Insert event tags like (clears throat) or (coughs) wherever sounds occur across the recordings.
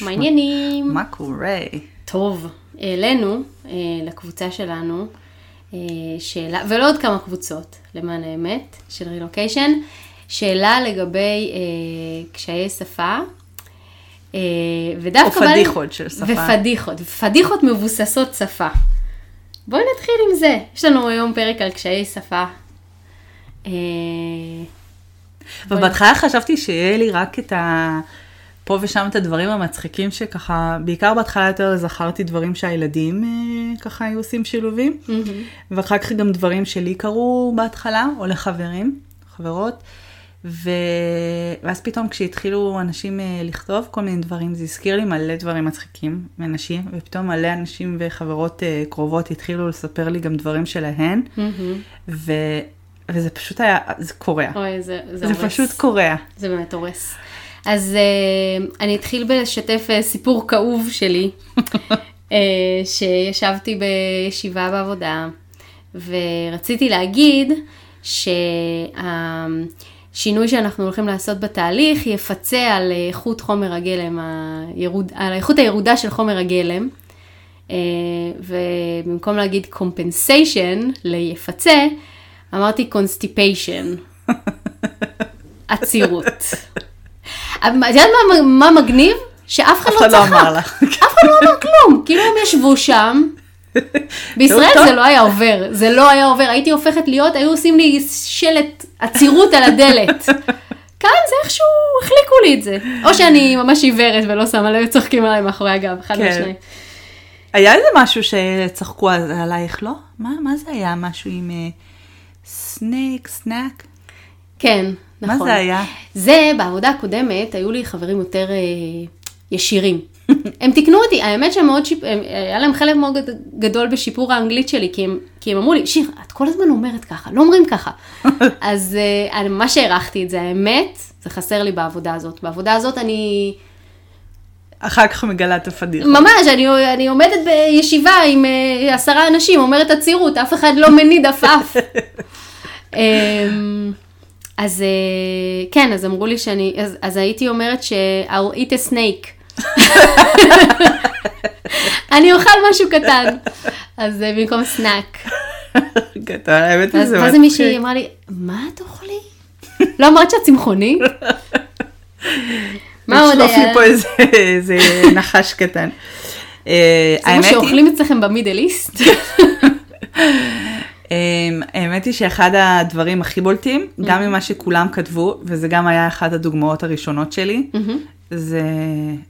מה העניינים? מה קורה? טוב, העלינו אה, לקבוצה שלנו אה, שאלה, ולעוד כמה קבוצות, למען האמת, של רילוקיישן, שאלה לגבי אה, קשיי שפה. אה, ודווקא או פדיחות של שפה. ופדיחות, פדיחות מבוססות שפה. בואי נתחיל עם זה. יש לנו היום פרק על קשיי שפה. אה, ובהתחלה חשבתי שיהיה לי רק את ה... פה ושם את הדברים המצחיקים שככה, בעיקר בהתחלה יותר זכרתי דברים שהילדים אה, ככה היו עושים שילובים, ואחר כך גם דברים שלי קרו בהתחלה, או לחברים, חברות, ו... ואז פתאום כשהתחילו אנשים אה, לכתוב כל מיני דברים, זה הזכיר לי מלא דברים מצחיקים מאנשים, ופתאום מלא אנשים וחברות אה, קרובות התחילו לספר לי גם דברים שלהן, ו... וזה פשוט היה, זה קורע. אוי, זה, זה, זה הורס. פשוט קורע. זה באמת הורס. אז uh, אני אתחיל בלשתף uh, סיפור כאוב שלי, uh, (laughs) שישבתי בישיבה בעבודה, ורציתי להגיד שהשינוי שאנחנו הולכים לעשות בתהליך יפצה על איכות חומר הגלם, הירוד, על האיכות הירודה של חומר הגלם. Uh, ובמקום להגיד compensation ליפצה, אמרתי constipation. (laughs) עצירות. את יודעת מה, מה מגניב? שאף אחד לא לא צחק. אמר לך. אף אחד לא אמר כלום. כאילו הם ישבו שם. בישראל. זה לא היה עובר. זה לא היה עובר. הייתי הופכת להיות, היו עושים לי שלט עצירות על הדלת. (laughs) כאן זה איכשהו החליקו לי את זה. או שאני ממש עיוורת ולא שמה לב, צוחקים עליי מאחורי הגב, אחד כן. מהשניים. היה איזה משהו שצחקו על- עלייך, לא? מה, מה זה היה? משהו עם אה, snake, snack? כן, נכון. מה זה היה? זה, בעבודה הקודמת, היו לי חברים יותר אה, ישירים. (laughs) הם תיקנו אותי, האמת שהם מאוד שיפ... הם, היה להם חלק מאוד גד- גדול בשיפור האנגלית שלי, כי הם, כי הם אמרו לי, שיר, את כל הזמן אומרת ככה, לא אומרים ככה. (laughs) אז אה, אני ממש הערכתי את זה, האמת, זה חסר לי בעבודה הזאת. בעבודה הזאת אני, אחר כך מגלה את הפדיחה. ממש, אני, אני עומדת בישיבה עם אה, עשרה אנשים, אומרת עצירות, אף אחד לא מניד עפעף. (laughs) אז אה, כן, אז אמרו לי שאני, אז, אז הייתי אומרת ש-I'll eat a snake. (laughs) אני אוכל משהו קטן. אז אה, במקום סנאק. גדול, האמת היא אז זה ואז מישהי אמרה לי, מה את אוכלי? לא אמרת שאת צמחוני? (laughs) מה עוד לשלוף היה? לי פה איזה- נחש קטן. אה, זה מה היא- שאוכלים אצלכם במידל איסט? (laughs) אמ, האמת היא שאחד הדברים הכי בולטים, גם ממה שכולם כתבו, וזה גם היה אחת הדוגמאות הראשונות שלי, זה,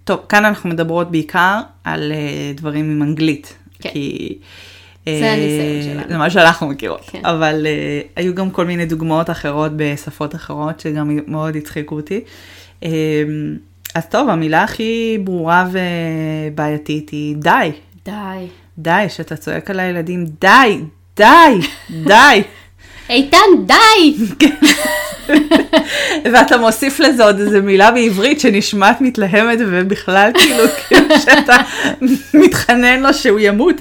טוב, כאן אנחנו מדברות בעיקר על אה, דברים עם אנגלית, כן. כי... זה אה, הניסיון שלנו. זה מה שאנחנו מכירות, כן. אבל אה, היו גם כל מיני דוגמאות אחרות בשפות אחרות, שגם מאוד הצחיקו אותי. אמ, אז טוב, המילה הכי ברורה ובעייתית היא די. די. די, שאתה צועק על הילדים, די, די, די. איתן, די! (laughs) ואתה מוסיף לזה עוד איזה מילה בעברית שנשמעת מתלהמת ובכלל כאילו, (laughs) כאילו שאתה מתחנן לו שהוא ימות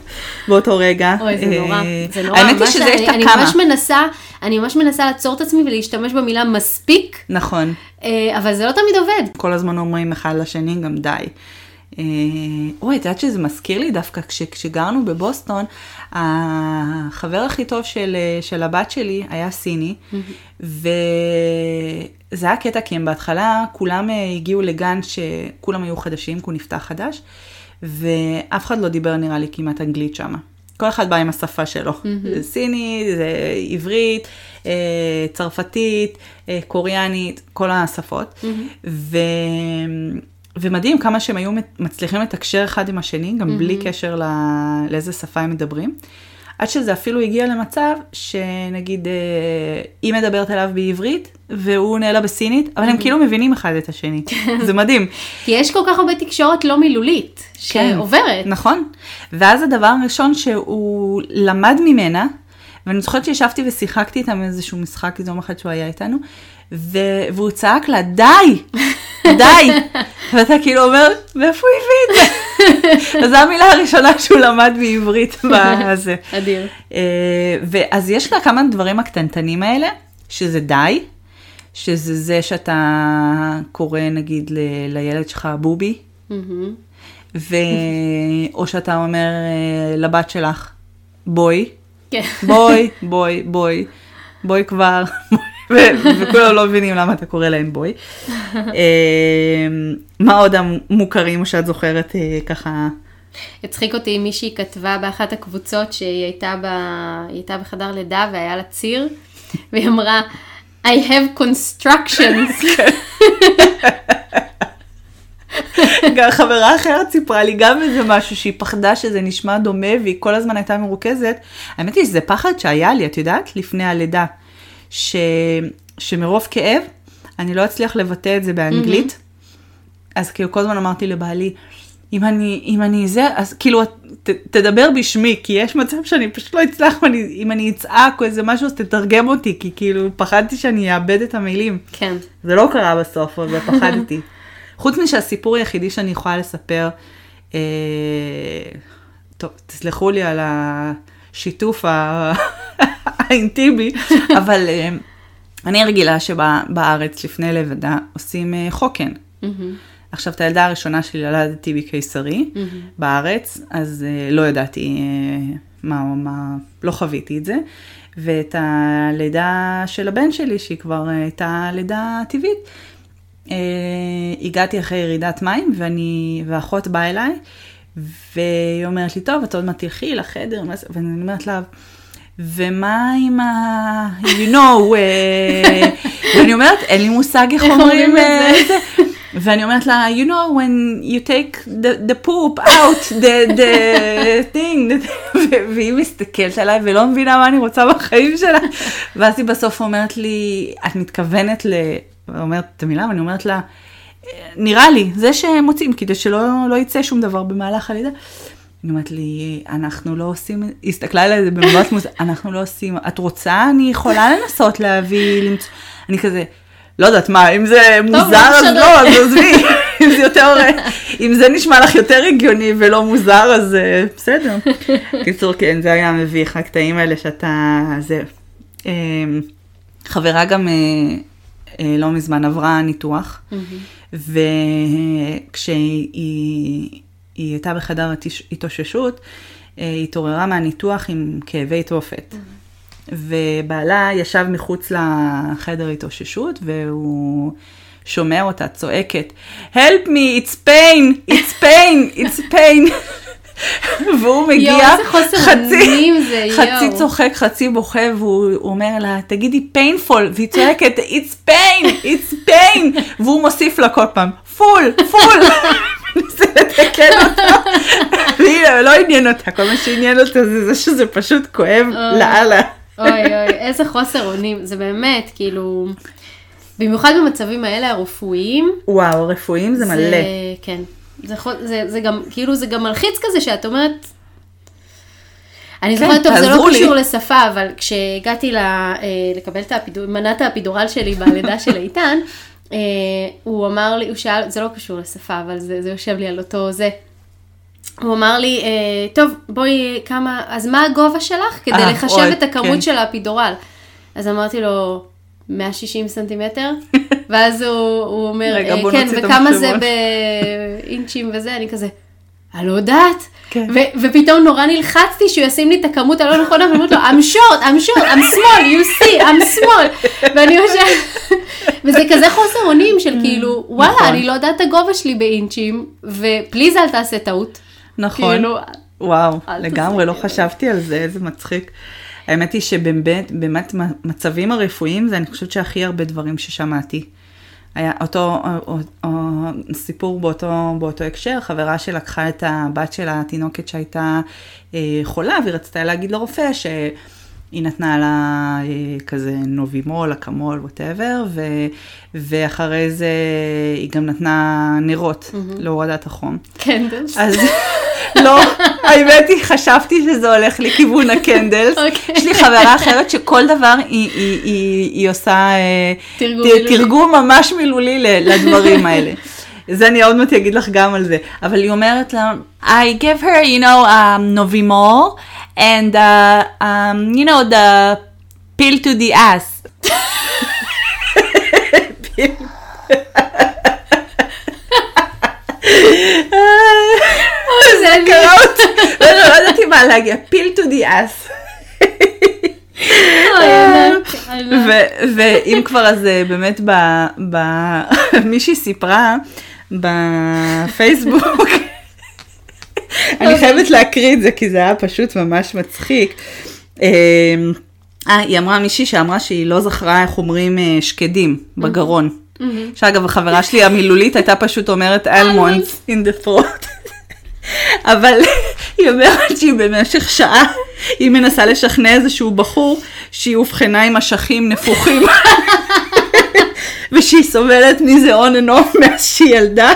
באותו רגע. אוי, זה נורא, אה, זה נורא. האמת היא שזה יש אני- לה אני. ממש מנסה, אני ממש מנסה לעצור את עצמי ולהשתמש במילה מספיק, נכון, אה, אבל זה לא תמיד עובד. כל הזמן אומרים אחד לשני גם די. אה, אוי, את יודעת שזה מזכיר לי דווקא כש, כשגרנו בבוסטון, החבר הכי טוב של, אה, של הבת שלי היה סיני, וזה היה קטע כי הם בהתחלה כולם אה, הגיעו לגן שכולם היו חדשים, כי הוא נפתח חדש, ואף אחד לא דיבר נראה לי כמעט אנגלית שם. כל אחד בא עם השפה שלו. זה סיני, זה עברית, צרפתית, קוריאנית, כל השפות. ו... ומדהים כמה שהם היו מצליחים לתקשר אחד עם השני, גם בלי קשר לא... לאיזה שפה הם מדברים. עד שזה אפילו הגיע למצב שנגיד אה, היא מדברת אליו בעברית והוא עונה לה בסינית, אבל הם כאילו מבינים אחד את השני. זה מדהים. כי יש כל כך הרבה תקשורת לא מילולית, כן. שעוברת. נכון. ואז הדבר הראשון שהוא למד ממנה, ואני זוכרת שישבתי ושיחקתי איתם איזשהו משחק איזה יום אחד שהוא היה איתנו, ו... והוא צעק לה, די, די. ואתה כאילו אומר, מאיפה הוא הביא את זה? אז זו המילה הראשונה שהוא למד בעברית (laughs) בזה. אדיר. אה, ואז יש לה כמה דברים הקטנטנים האלה, שזה די, שזה זה שאתה קורא נגיד ל- לילד שלך בובי. ו... או שאתה אומר אה, לבת שלך, בואי, כן. בואי, (laughs) בואי, בואי, בואי כבר, וכולם לא מבינים למה אתה קורא להם בואי. אה, מה עוד המוכרים שאת זוכרת אה, ככה? הצחיק אותי מישהי כתבה באחת הקבוצות שהיא הייתה, ב... הייתה בחדר לידה והיה לה ציר, והיא אמרה, I have constructions. (laughs) גם חברה אחרת סיפרה לי גם איזה משהו שהיא פחדה שזה נשמע דומה והיא כל הזמן הייתה מרוכזת. האמת היא שזה פחד שהיה לי, את יודעת, לפני הלידה. ש... שמרוב כאב, אני לא אצליח לבטא את זה באנגלית. אז כאילו כל הזמן אמרתי לבעלי, אם אני, אם אני זה, אז כאילו ת, תדבר בשמי, כי יש מצב שאני פשוט לא אצלח, ואני, אם אני אצעק או איזה משהו, אז תתרגם אותי, כי כאילו פחדתי שאני אאבד את המילים. כן. זה לא קרה בסוף, אבל פחדתי. (laughs) חוץ משהסיפור היחידי שאני יכולה לספר, אה, טוב, תסלחו לי על השיתוף האינטימי, אבל אה, אני רגילה שבארץ לפני לבדה עושים אה, חוקן. מהמם. עכשיו, את הילדה הראשונה שלי ילדתי בקיסרי בארץ, אז אה, לא ידעתי מה, מה, לא חוויתי את זה. ואת הלידה של הבן שלי, שהיא כבר הייתה לידה טבעית, הגעתי אחרי ירידת מים, ואני, ואחות באה אליי, והיא אומרת לי, טוב, את עוד מעט תלכי לחדר, מה זה?" ואני אומרת לה, ומה עם ה... you know, אה, ואני אומרת, אין לי מושג איך אומרים את אה, זה?" ואני אומרת לה, you know, when you take the, the poop out, the, the thing. והיא מסתכלת עליי ולא מבינה מה אני רוצה בחיים שלה. ואז היא בסוף אומרת לי, את מתכוונת ל... אומרת את המילה, ואני אומרת לה, נראה לי, זה שהם מוצאים, כדי שלא לא יצא שום דבר במהלך הלידה. היא אומרת לי, אנחנו לא עושים, היא הסתכלה עליי במבט מוזר, אנחנו לא עושים, את רוצה, אני יכולה לנסות להביא, למצוא, אני כזה, לא יודעת מה, אם זה מוזר אז. לא, אז עזבי, אם זה יותר, אם זה נשמע לך יותר הגיוני ולא מוזר, אז אה, בסדר. קיצור, כן, זה היה מביך, הקטעים האלה שאתה, זה, אה, חברה גם אה, לא מזמן עברה ניתוח, וכשהיא היא הייתה בחדר התאוששות, אה, היא התעוררה מהניתוח עם כאבי תופת. ובעלה ישב מחוץ לחדר התאוששות, והוא שומע אותה צועקת, Help me, it's pain, it's pain, it's pain. (laughs) והוא מגיע, חוסר חצי, זה, חצי. צוחק, חצי בוכה, והוא הוא אומר לה, תגידי painful, והיא צועקת, it's pain, it's pain, והוא מוסיף לה כל פעם, full, full. (laughs) מנסה לתקן אותו, והיא לא עניין אותה, כל מה שעניין אותה זה זה שזה פשוט כואב. לאללה. אוי אוי, איזה חוסר אונים, זה באמת, כאילו, במיוחד במצבים האלה הרפואיים. וואו, הרפואיים זה מלא. כן. זה, חו- זה, זה גם, כאילו, זה גם מלחיץ כזה שאת אומרת... אני כן, זוכרת, טוב, זה לא לי. קשור לשפה, אבל כשהגעתי ל, אה, לקבל את הפידור, מנת האפידורל שלי (laughs) בלידה של איתן, אה, הוא אמר לי, הוא שאל, זה לא קשור לשפה, אבל זה, זה יושב לי על אותו זה. הוא אמר לי, אה, טוב, בואי, כמה, אז מה הגובה שלך? כדי אה, לחשב אוי, את הכמות כן. של האפידורל. אז אמרתי לו, 160 סנטימטר? (laughs) ואז הוא, הוא אומר, רגע, "אה, בוא כן, וכמה זה המחשבון." באינצ'ים וזה, אני כזה, אני לא יודעת. כן. ו- ופתאום נורא נלחצתי שהוא ישים לי את הכמות הלא נכונה, ואני אומרת לו, I'm short, I'm short, I'm small, you see, I'm small. (laughs) ואני חושבת, (laughs) וזה כזה חוסר אונים של כאילו, וואלה, נכון. אני לא יודעת את הגובה שלי באינצ'ים, ופליז אל תעשה טעות. נכון. כאילו, וואו, לגמרי, לא חשבתי על זה, איזה מצחיק. האמת היא שבאמת, באמת, מצבים הרפואיים זה אני חושבת שהכי הרבה דברים ששמעתי. היה אותו או, או, סיפור באותו, באותו הקשר, חברה שלקחה את הבת של התינוקת שהייתה אה, חולה, והיא רצתה להגיד לרופא שהיא נתנה לה אה, כזה נובימול, אקמול, ווטאבר, ואחרי זה היא גם נתנה נרות להורדת החום. קנדלס. אז (laughs) לא, האמת היא, חשבתי שזה הולך לכיוון הקנדלס. אוקיי. יש לי חברה אחרת שכל דבר היא, עושה אה, תרגום ממש מילולי לדברים האלה. זה אני עוד מעט אגיד לך גם על זה. אבל היא אומרת לה, I gave her, you know, um, Novimol, and, uh, um, you know, the pill to the ass. (laughs) (laughs) קרא אותי, לא ידעתי מה להגיע, פיל טו די אס. ואם כבר אז אה, באמת מישהי סיפרה בפייסבוק, אני חייבת להקריא את זה כי זה היה פשוט ממש מצחיק. אה, היא אמרה מישהי שאמרה שהיא לא זכרה איך אומרים אה, שקדים בגרון. שאגב, החברה שלי המילולית הייתה פשוט אומרת אלמונדס in the throat. אבל (laughs) היא אומרת שהיא במשך שעה, היא מנסה לשכנע איזשהו בחור שהיא אובחנה עם אשכים נפוחים. (laughs) ושהיא סובלת מזה on and off מאז שהיא ילדה.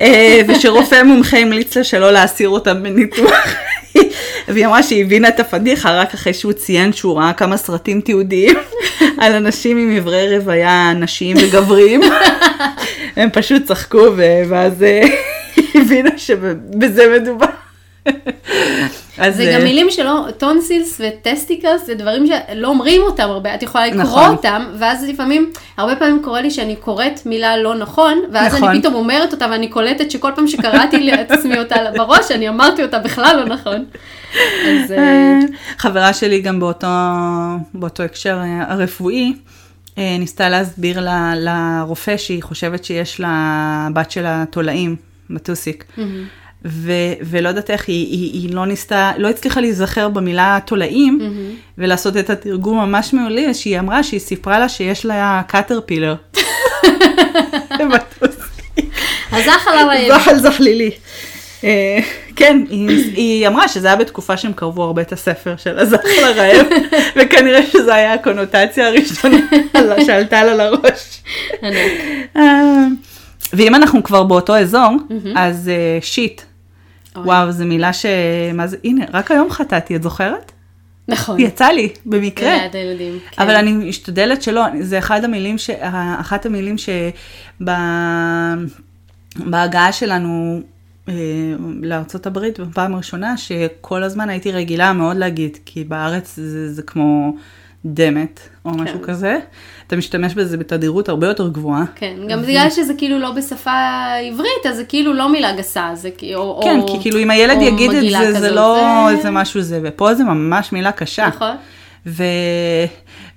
אה, ושרופא מומחה המליץ לה שלא להסיר אותם בניתוח. (laughs) והיא אמרה שהיא הבינה את הפדיחה רק אחרי שהוא ציין שהוא ראה כמה סרטים תיעודיים על אנשים עם אברי רבייה נשיים וגבריים. הם פשוט צחקו ואז אה, הבינה שבזה מדובר. אז זה גם אה, מילים שלא, tonsils ו testicles זה דברים שלא אומרים אותם הרבה, את יכולה לקרוא נכון. אותם, ואז לפעמים, הרבה פעמים קורה לי שאני קוראת מילה לא נכון, ואז נכון. אני פתאום אומרת אותה ואני קולטת שכל פעם שקראתי את עצמי אותה בראש, אני אמרתי אותה בכלל לא נכון. אז... אה, חברה שלי גם באותו, באותו הקשר אה, הרפואי, ניסתה להסביר לרופא שהיא חושבת שיש לבת שלה תולעים בטוסיק. Mm-hmm. ו- ולא יודעת איך, היא, היא, היא לא ניסתה, לא הצליחה להיזכר במילה תולעים, mm-hmm. ולעשות את התרגום ממש מעולה, שהיא אמרה שהיא סיפרה לה שיש לה קאטרפילר. הזחל הרעב. זחל זחלילי. אה, כן, היא, אמרה שזה היה בתקופה שהם קרבו הרבה את הספר של הזחל הרעב, (laughs) וכנראה שזו היה הקונוטציה הראשונה (laughs) שעלתה לה לראש. אה, ואם אנחנו כבר באותו אזור, אז שיט, וואו, זו מילה ש... מה זה, הנה, רק היום חטאתי, את זוכרת? נכון. יצא לי, במקרה. ליד הילדים, כן. אבל אני משתדלת שלא, זה אחד המילים, ש... אחת המילים שבהגעה שלנו אה, לארצות הברית בפעם הראשונה, שכל הזמן הייתי רגילה מאוד להגיד, כי בארץ זה, זה כמו דמת, או כן. משהו כזה. אתה משתמש בזה בתדירות הרבה יותר גבוהה. כן, גם בגלל שזה כאילו לא בשפה עברית, אז זה כאילו לא מילה גסה, זה כאילו... כן, כי כאילו אם הילד יגיד את זה, כזאת, זה לא זה... איזה משהו זה, ופה זה ממש מילה קשה. נכון. ו...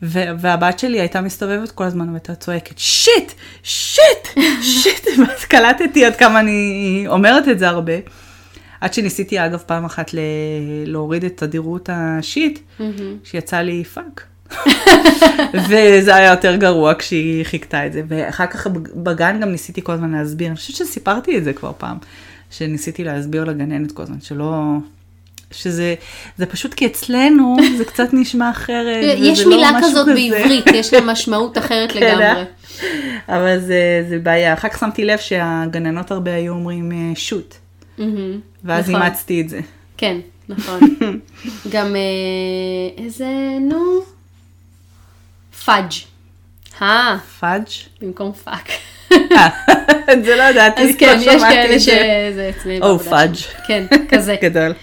ו... והבת שלי הייתה מסתובבת כל הזמן והייתה צועקת, שיט, shit, shit, (laughs) ואז קלטתי עד כמה אני אומרת את זה הרבה. עד שניסיתי אגב פעם אחת ל... להוריד את תדירות ה shit, mm-hmm. שיצא לי fuck. (laughs) וזה היה יותר גרוע כשהיא חיקתה את זה. ואחר כך בגן גם ניסיתי כל הזמן להסביר, אני חושבת שסיפרתי את זה כבר פעם, שניסיתי להסביר לגננת כל הזמן, שלא... שזה זה פשוט כי אצלנו (laughs) זה קצת נשמע אחרת. יש לא מילה כזאת כזה. בעברית, יש לה משמעות אחרת (laughs) כן, לגמרי. אה? אבל זה, זה בעיה. אחר כך שמתי לב שהגננות הרבה היו אומרים shoot, mm-hmm, ואז נכון. אימצתי את זה. כן, נכון. גם אה, איזה, נו, fudge. אה. fudge? במקום fuck. אה, את זה לא ידעתי, אז כן, יש כאלה שזה אצלי oh fudge. כן, כזה. (laughs) גדול.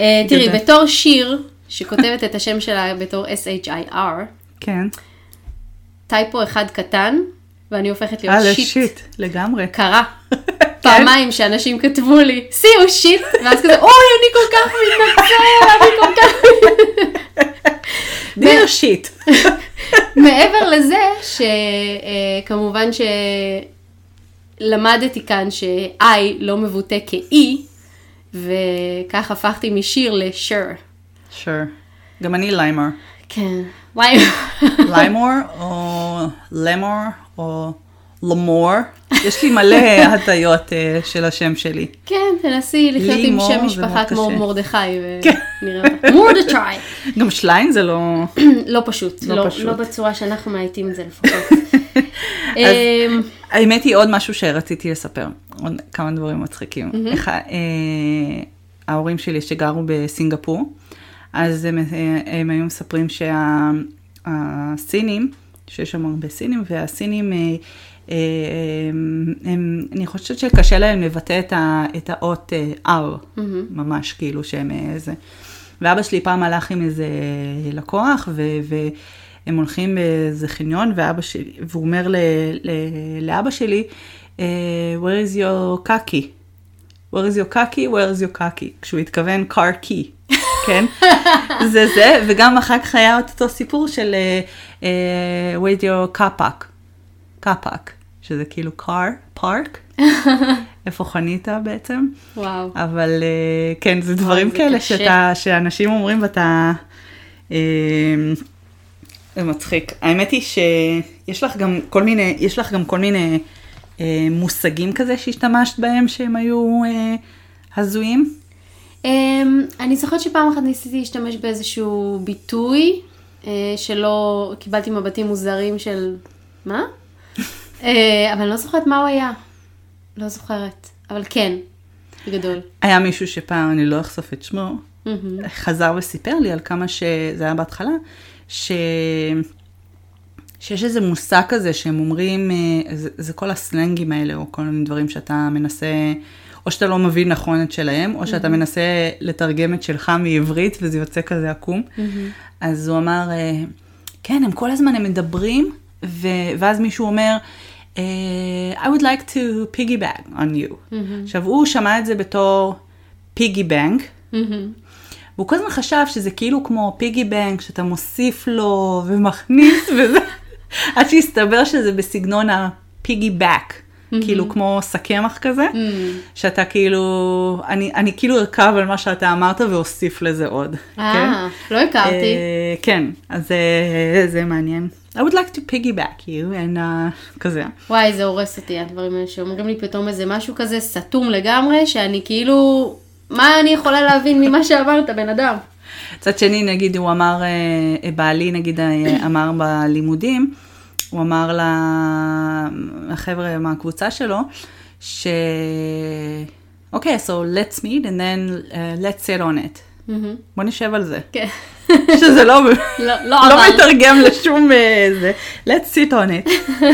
אה, תראי, בתור שיר, שכותבת את השם שלה בתור S-H-I-R, כן. טייפו אחד קטן, ואני הופכת להיות שיט. אה, לשיט, לגמרי. קרה. (laughs) פעמיים שאנשים כתבו לי, סיו שיט, ואז כזה, אוי, אני כל כך מתנצל, אני כל כך... (laughs) דיר שיט. (laughs) מעבר לזה, שכמובן שלמדתי כאן ש-I לא מבוטא כ-E, וכך הפכתי משיר לשיר. שיר. גם אני ליימר. כן. ליימור או למור או למור. יש לי מלא (laughs) הטיות uh, של השם שלי. כן, תנסי לחיות עם שם משפחה כמו מרדכי, ונראה אותך. מורדכי. (laughs) גם שליין זה לא... (clears throat) לא פשוט, לא, לא, פשוט. לא בצורה שאנחנו מאייתים את זה לפחות. (laughs) אמ, האמת היא עוד משהו שרציתי לספר, עוד כמה דברים מצחיקים. אה, ההורים שלי שגרו בסינגפור, אז הם, אה, הם היו מספרים שהסינים, שיש שם הרבה סינים, והסינים אה, הם, הם, אני חושבת שקשה להם לבטא את, ה, את האות R, mm-hmm. ממש כאילו שהם איזה. ואבא שלי פעם הלך עם איזה לקוח, ו, והם הולכים באיזה חניון, ואבא שלי, והוא אומר ל, ל, לאבא שלי, where is your kaki? where is your kaki, where is your kaki, כשהוא התכוון car key, (laughs) כן? זה זה, וגם אחר כך היה את אותו סיפור של uh, uh, where's your קאפק, קאפק, שזה כאילו car, park, (laughs) איפה חנית בעצם, וואו. אבל uh, כן, זה דברים זה כאלה קשה. שאתה, שאנשים אומרים ואתה... אה, זה מצחיק. האמת היא שיש לך גם כל מיני, יש לך גם כל מיני אה, מושגים כזה שהשתמשת בהם שהם היו אה, הזויים? Um, אני זוכרת שפעם אחת ניסיתי להשתמש באיזשהו ביטוי, uh, שלא קיבלתי מבטים מוזרים של מה? Uh, אבל אני לא זוכרת מה הוא היה. לא זוכרת. אבל כן, בגדול. היה מישהו שפעם, אני לא אחשוף את שמו. חזר וסיפר לי על כמה שזה היה בהתחלה, ש... שיש איזה מושג כזה שהם אומרים, אה, זה, זה כל הסלנגים האלה, או כל מיני דברים שאתה מנסה, או שאתה לא מבין נכון את שלהם, או שאתה מנסה לתרגם את שלך מעברית וזה יוצא כזה עקום. אז הוא אמר, אה, כן, הם כל הזמן הם מדברים, ו... ואז מישהו אומר, אה, I would like to piggyback on you. עכשיו, הוא שמע את זה בתור פיגי בנק, מהמם. והוא כל הזמן חשב שזה כאילו כמו פיגי בנק, שאתה מוסיף לו ומכניס (laughs) וזה, עד שהסתבר שזה בסגנון הפיגי בק, כאילו כמו סכמח כזה, שאתה כאילו, אני, אני כאילו ארכב על מה שאתה אמרת ואוסיף לזה עוד. כן? אה, לא הכרתי. אה, כן, אז אה, זה מעניין. I would like to piggyback you, and uh, כזה. וואי, זה הורס אותי, הדברים האלה שאומרים לי פתאום איזה משהו כזה סתום לגמרי, שאני כאילו, מה אני יכולה להבין ממה שאמרת, בן אדם? מצד שני, נגיד, הוא אמר, אה, בעלי, נגיד, אה, אמר בלימודים, הוא אמר לחבר'ה מהקבוצה שלו, ש... אוקיי, so let's meet and then uh, let's sit on it. מהמם. בוא נשב על זה. כן. (laughs) שזה (laughs) לא, לא, לא לא. מתרגם לשום אה, זה. let's sit on it.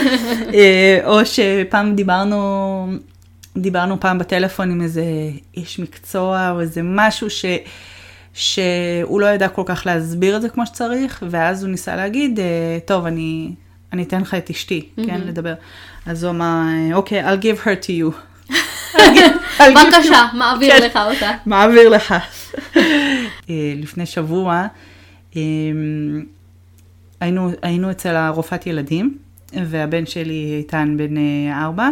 (laughs) אה, או שפעם דיברנו, דיברנו פעם בטלפון עם איזה איש מקצוע או איזה משהו ש... שהוא לא ידע כל כך להסביר את זה כמו שצריך, ואז הוא ניסה להגיד, אה, טוב, אני, אני אתן לך את אשתי, כן, לדבר. אז הוא אמר, אוקיי, I'll give her to you- בבקשה, מעביר כן. לך אותה. מעביר לך. אה, לפני שבוע אה, היינו, היינו אצל הרופאת ילדים, והבן שלי איתן בן אה, ארבע,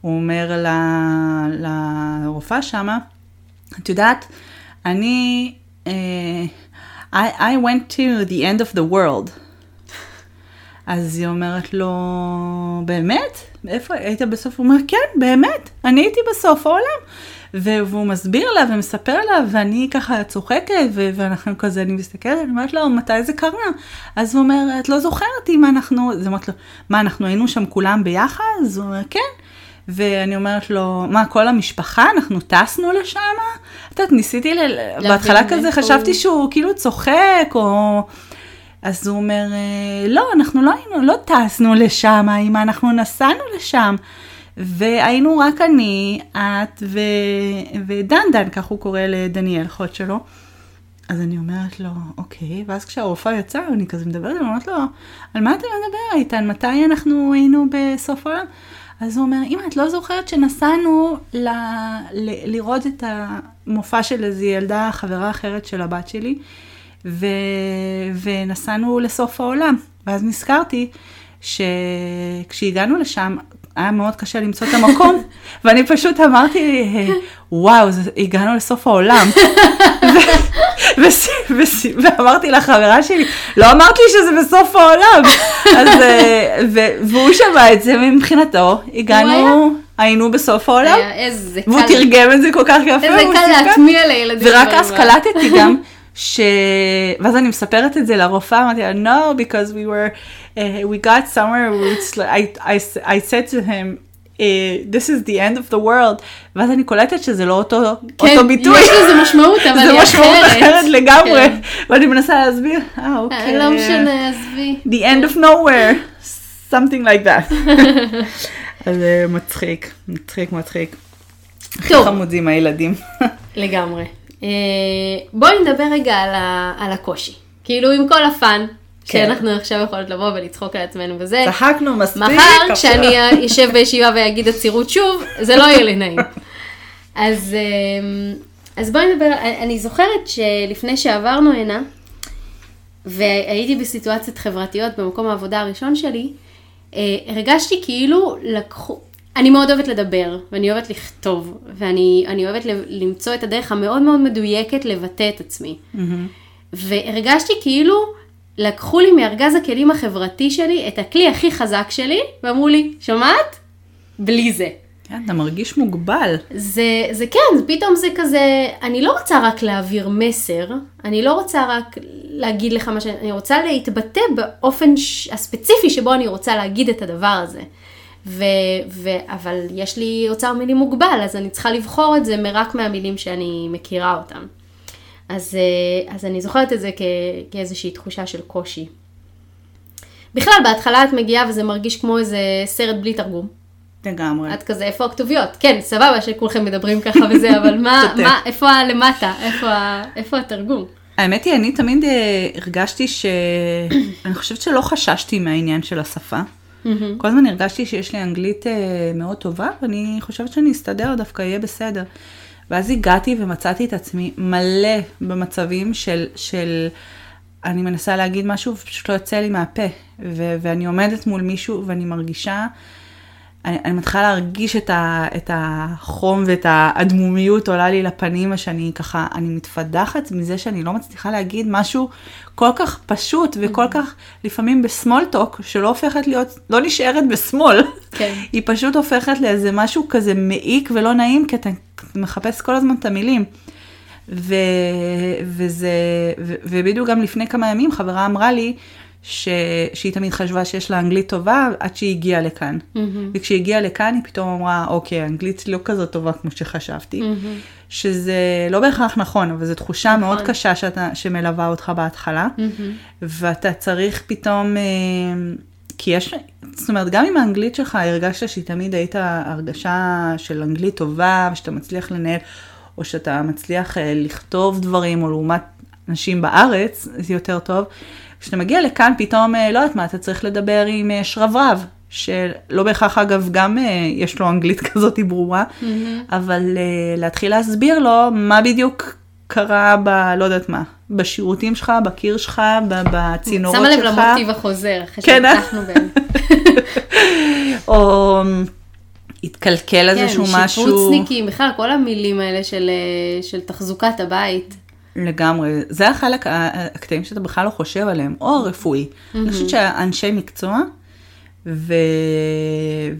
הוא אומר ל- לרופאה שמה, את יודעת, אני, אה, I, I went to the end of the world. אז היא אומרת לו, באמת? איפה היית בסוף? הוא אומר, כן, באמת, אני הייתי בסוף העולם. והוא מסביר לה ומספר לה, ואני ככה צוחקת, ו- ואנחנו כזה, אני מסתכלת, אני אומרת לו, מתי זה קרה? אז הוא אומר, את לא זוכרת אם אנחנו, אז אמרת לו, מה, אנחנו היינו שם כולם ביחד? אז הוא אומר, כן. ואני אומרת לו, מה, כל המשפחה, אנחנו טסנו לשם? את יודעת, ניסיתי, ל- בהתחלה כזה מאיפה חשבתי הוא- שהוא כאילו צוחק, או... אז הוא אומר, "אה, לא, אנחנו לא היינו, לא טסנו לשם, אמא, אנחנו נסענו לשם. והיינו רק אני, את ו... ודן, כך הוא קורא לדניאל, אחות שלו. אז אני אומרת לו, אוקיי, ואז כשהרופאה יצאה, אני כזה מדברת, אני אומרת לו, על מה אתה מדבר איתן? מתי אנחנו היינו בסוף העולם? אז הוא אומר, אמא, את לא זוכרת שנסענו ל... ל... לראות את המופע של איזו ילדה, חברה אחרת של הבת שלי, ו... ונסענו לסוף העולם. ואז נזכרתי שכשהגענו לשם, היה מאוד קשה למצוא את המקום, (laughs) ואני פשוט אמרתי, וואו, זה, הגענו לסוף העולם. (laughs) ו- ו- ו- ואמרתי לחברה שלי, לא אמרת לי שזה בסוף העולם. אז, אה, והוא שמע את זה, ומבחינתו, הגענו, היינו בסוף העולם. איזה קל. והוא תרגם את זה כל כך יפה. איזה קל. להטמיע לילדים. ורק אז. קלטתי גם, ש... ואז אני מספרת את זה לרופאה, אמרתי לה, no, because we were, uh, we got somewhere, like, I, I, I said to him, uh, this is the end of the world, ואז אני קולטת שזה לא אותו, כן, אותו ביטוי. יש לזה משמעות, אבל זה היא משמעות אחרת. אחרת לגמרי, כן. ואני מנסה להסביר, אה, אוקיי. לא משנה, עזבי. The end of nowhere, something like that. (laughs) אז אה, מצחיק, מצחיק, מצחיק. הכי. חמודים הילדים. לגמרי. אה, בואי נדבר רגע על, ה, על הקושי. כאילו עם כל הפאן, כן. שאנחנו עכשיו יכולות לבוא ולצחוק על עצמנו וזה. צחקנו מספיק. מחר. כשאני אשב בישיבה ואגיד עצירות שוב, זה לא יהיה לי נעים. אז, אמ, אז בואי נדבר, אני זוכרת שלפני שעברנו הנה, והייתי בסיטואציות חברתיות במקום העבודה הראשון שלי, אה, הרגשתי כאילו לקחו, אני מאוד אוהבת לדבר, ואני אוהבת לכתוב, ואני אוהבת למצוא את הדרך המאוד מאוד מדויקת לבטא את עצמי. Mm-hmm. והרגשתי כאילו לקחו לי מארגז הכלים החברתי שלי את הכלי הכי חזק שלי, ואמרו לי, שומעת? בלי זה. כן, אתה מרגיש מוגבל. זה, זה כן, פתאום זה כזה, אני לא רוצה רק להעביר מסר, אני לא רוצה רק להגיד לך מה שאני רוצה להתבטא באופן ש... הספציפי שבו אני רוצה להגיד את הדבר הזה. ו, ו, אבל יש לי אוצר מילים מוגבל, אז אני צריכה לבחור את זה רק מהמילים שאני מכירה אותם. אז, אה, אז אני זוכרת את זה כ, כאיזושהי תחושה של קושי. בכלל, בהתחלה את מגיעה וזה מרגיש כמו איזה סרט בלי תרגום. לגמרי. את כזה, איפה הכתוביות? כן, סבבה שכולכם מדברים ככה וזה, אבל מה, (laughs) מה, איפה הלמטה? איפה, איפה התרגום? האמת היא, אני תמיד אה, הרגשתי ש... (coughs) אני חושבת שלא חששתי מהעניין של השפה. כל הזמן הרגשתי שיש לי אנגלית אה, מאוד טובה, ואני חושבת שאני אסתדר, דווקא יהיה בסדר. ואז הגעתי ומצאתי את עצמי מלא במצבים של, של אני מנסה להגיד משהו ופשוט לא יוצא לי מהפה. ו- ואני עומדת מול מישהו ואני מרגישה, אני, אני מתחילה להרגיש את, ה- את החום ואת האדמומיות עולה לי לפנים, שאני ככה, אני מתפדחת מזה שאני לא מצליחה להגיד משהו כל כך פשוט וכל mm-hmm. כך לפעמים בסמול טוק, שלא הופכת להיות, לא נשארת בשמאל. כן. (laughs) היא פשוט הופכת לאיזה משהו כזה מעיק ולא נעים, כי אתה מחפש כל הזמן את המילים. ו, וזה, ו, ובדיוק גם לפני כמה ימים חברה אמרה לי ש, שהיא תמיד חשבה שיש לה אנגלית טובה עד שהיא הגיעה לכאן. Mm-hmm. וכשהיא הגיעה לכאן היא פתאום אמרה, אוקיי, האנגלית לא כזאת טובה כמו שחשבתי. Mm-hmm. שזה לא בהכרח נכון, אבל זו תחושה נכון. מאוד קשה שאתה, שמלווה אותך בהתחלה. Mm-hmm. ואתה צריך פתאום... אה, כי יש, זאת אומרת, גם אם האנגלית שלך הרגשת שהיא תמיד היית הרגשה של אנגלית טובה, ושאתה מצליח לנהל, או שאתה מצליח אה, לכתוב דברים, או לעומת אנשים בארץ, זה יותר טוב. כשאתה מגיע לכאן, פתאום, אה, לא יודעת מה, אתה צריך לדבר עם אה, שרברב, שלא בהכרח, אגב, גם יש לו אנגלית (laughs) כזאת ברורה, mm-hmm. אבל להתחיל להסביר לו מה בדיוק קרה ב... לא יודעת מה, בשירותים שלך, בקיר שלך, בצינורות שלך. שמה לב למוטיב החוזר, אחרי כן, שהפתחנו בהם. (laughs) או התקלקל כן, איזשהו משהו. כן, שיפוצניקים, בכלל כל המילים האלה של, אה, של תחזוקת הבית. לגמרי, זה החלק, הקטעים שאתה בכלל לא חושב עליהם, או הרפואי. Mm-hmm. אני חושבת שאנשי מקצוע ו...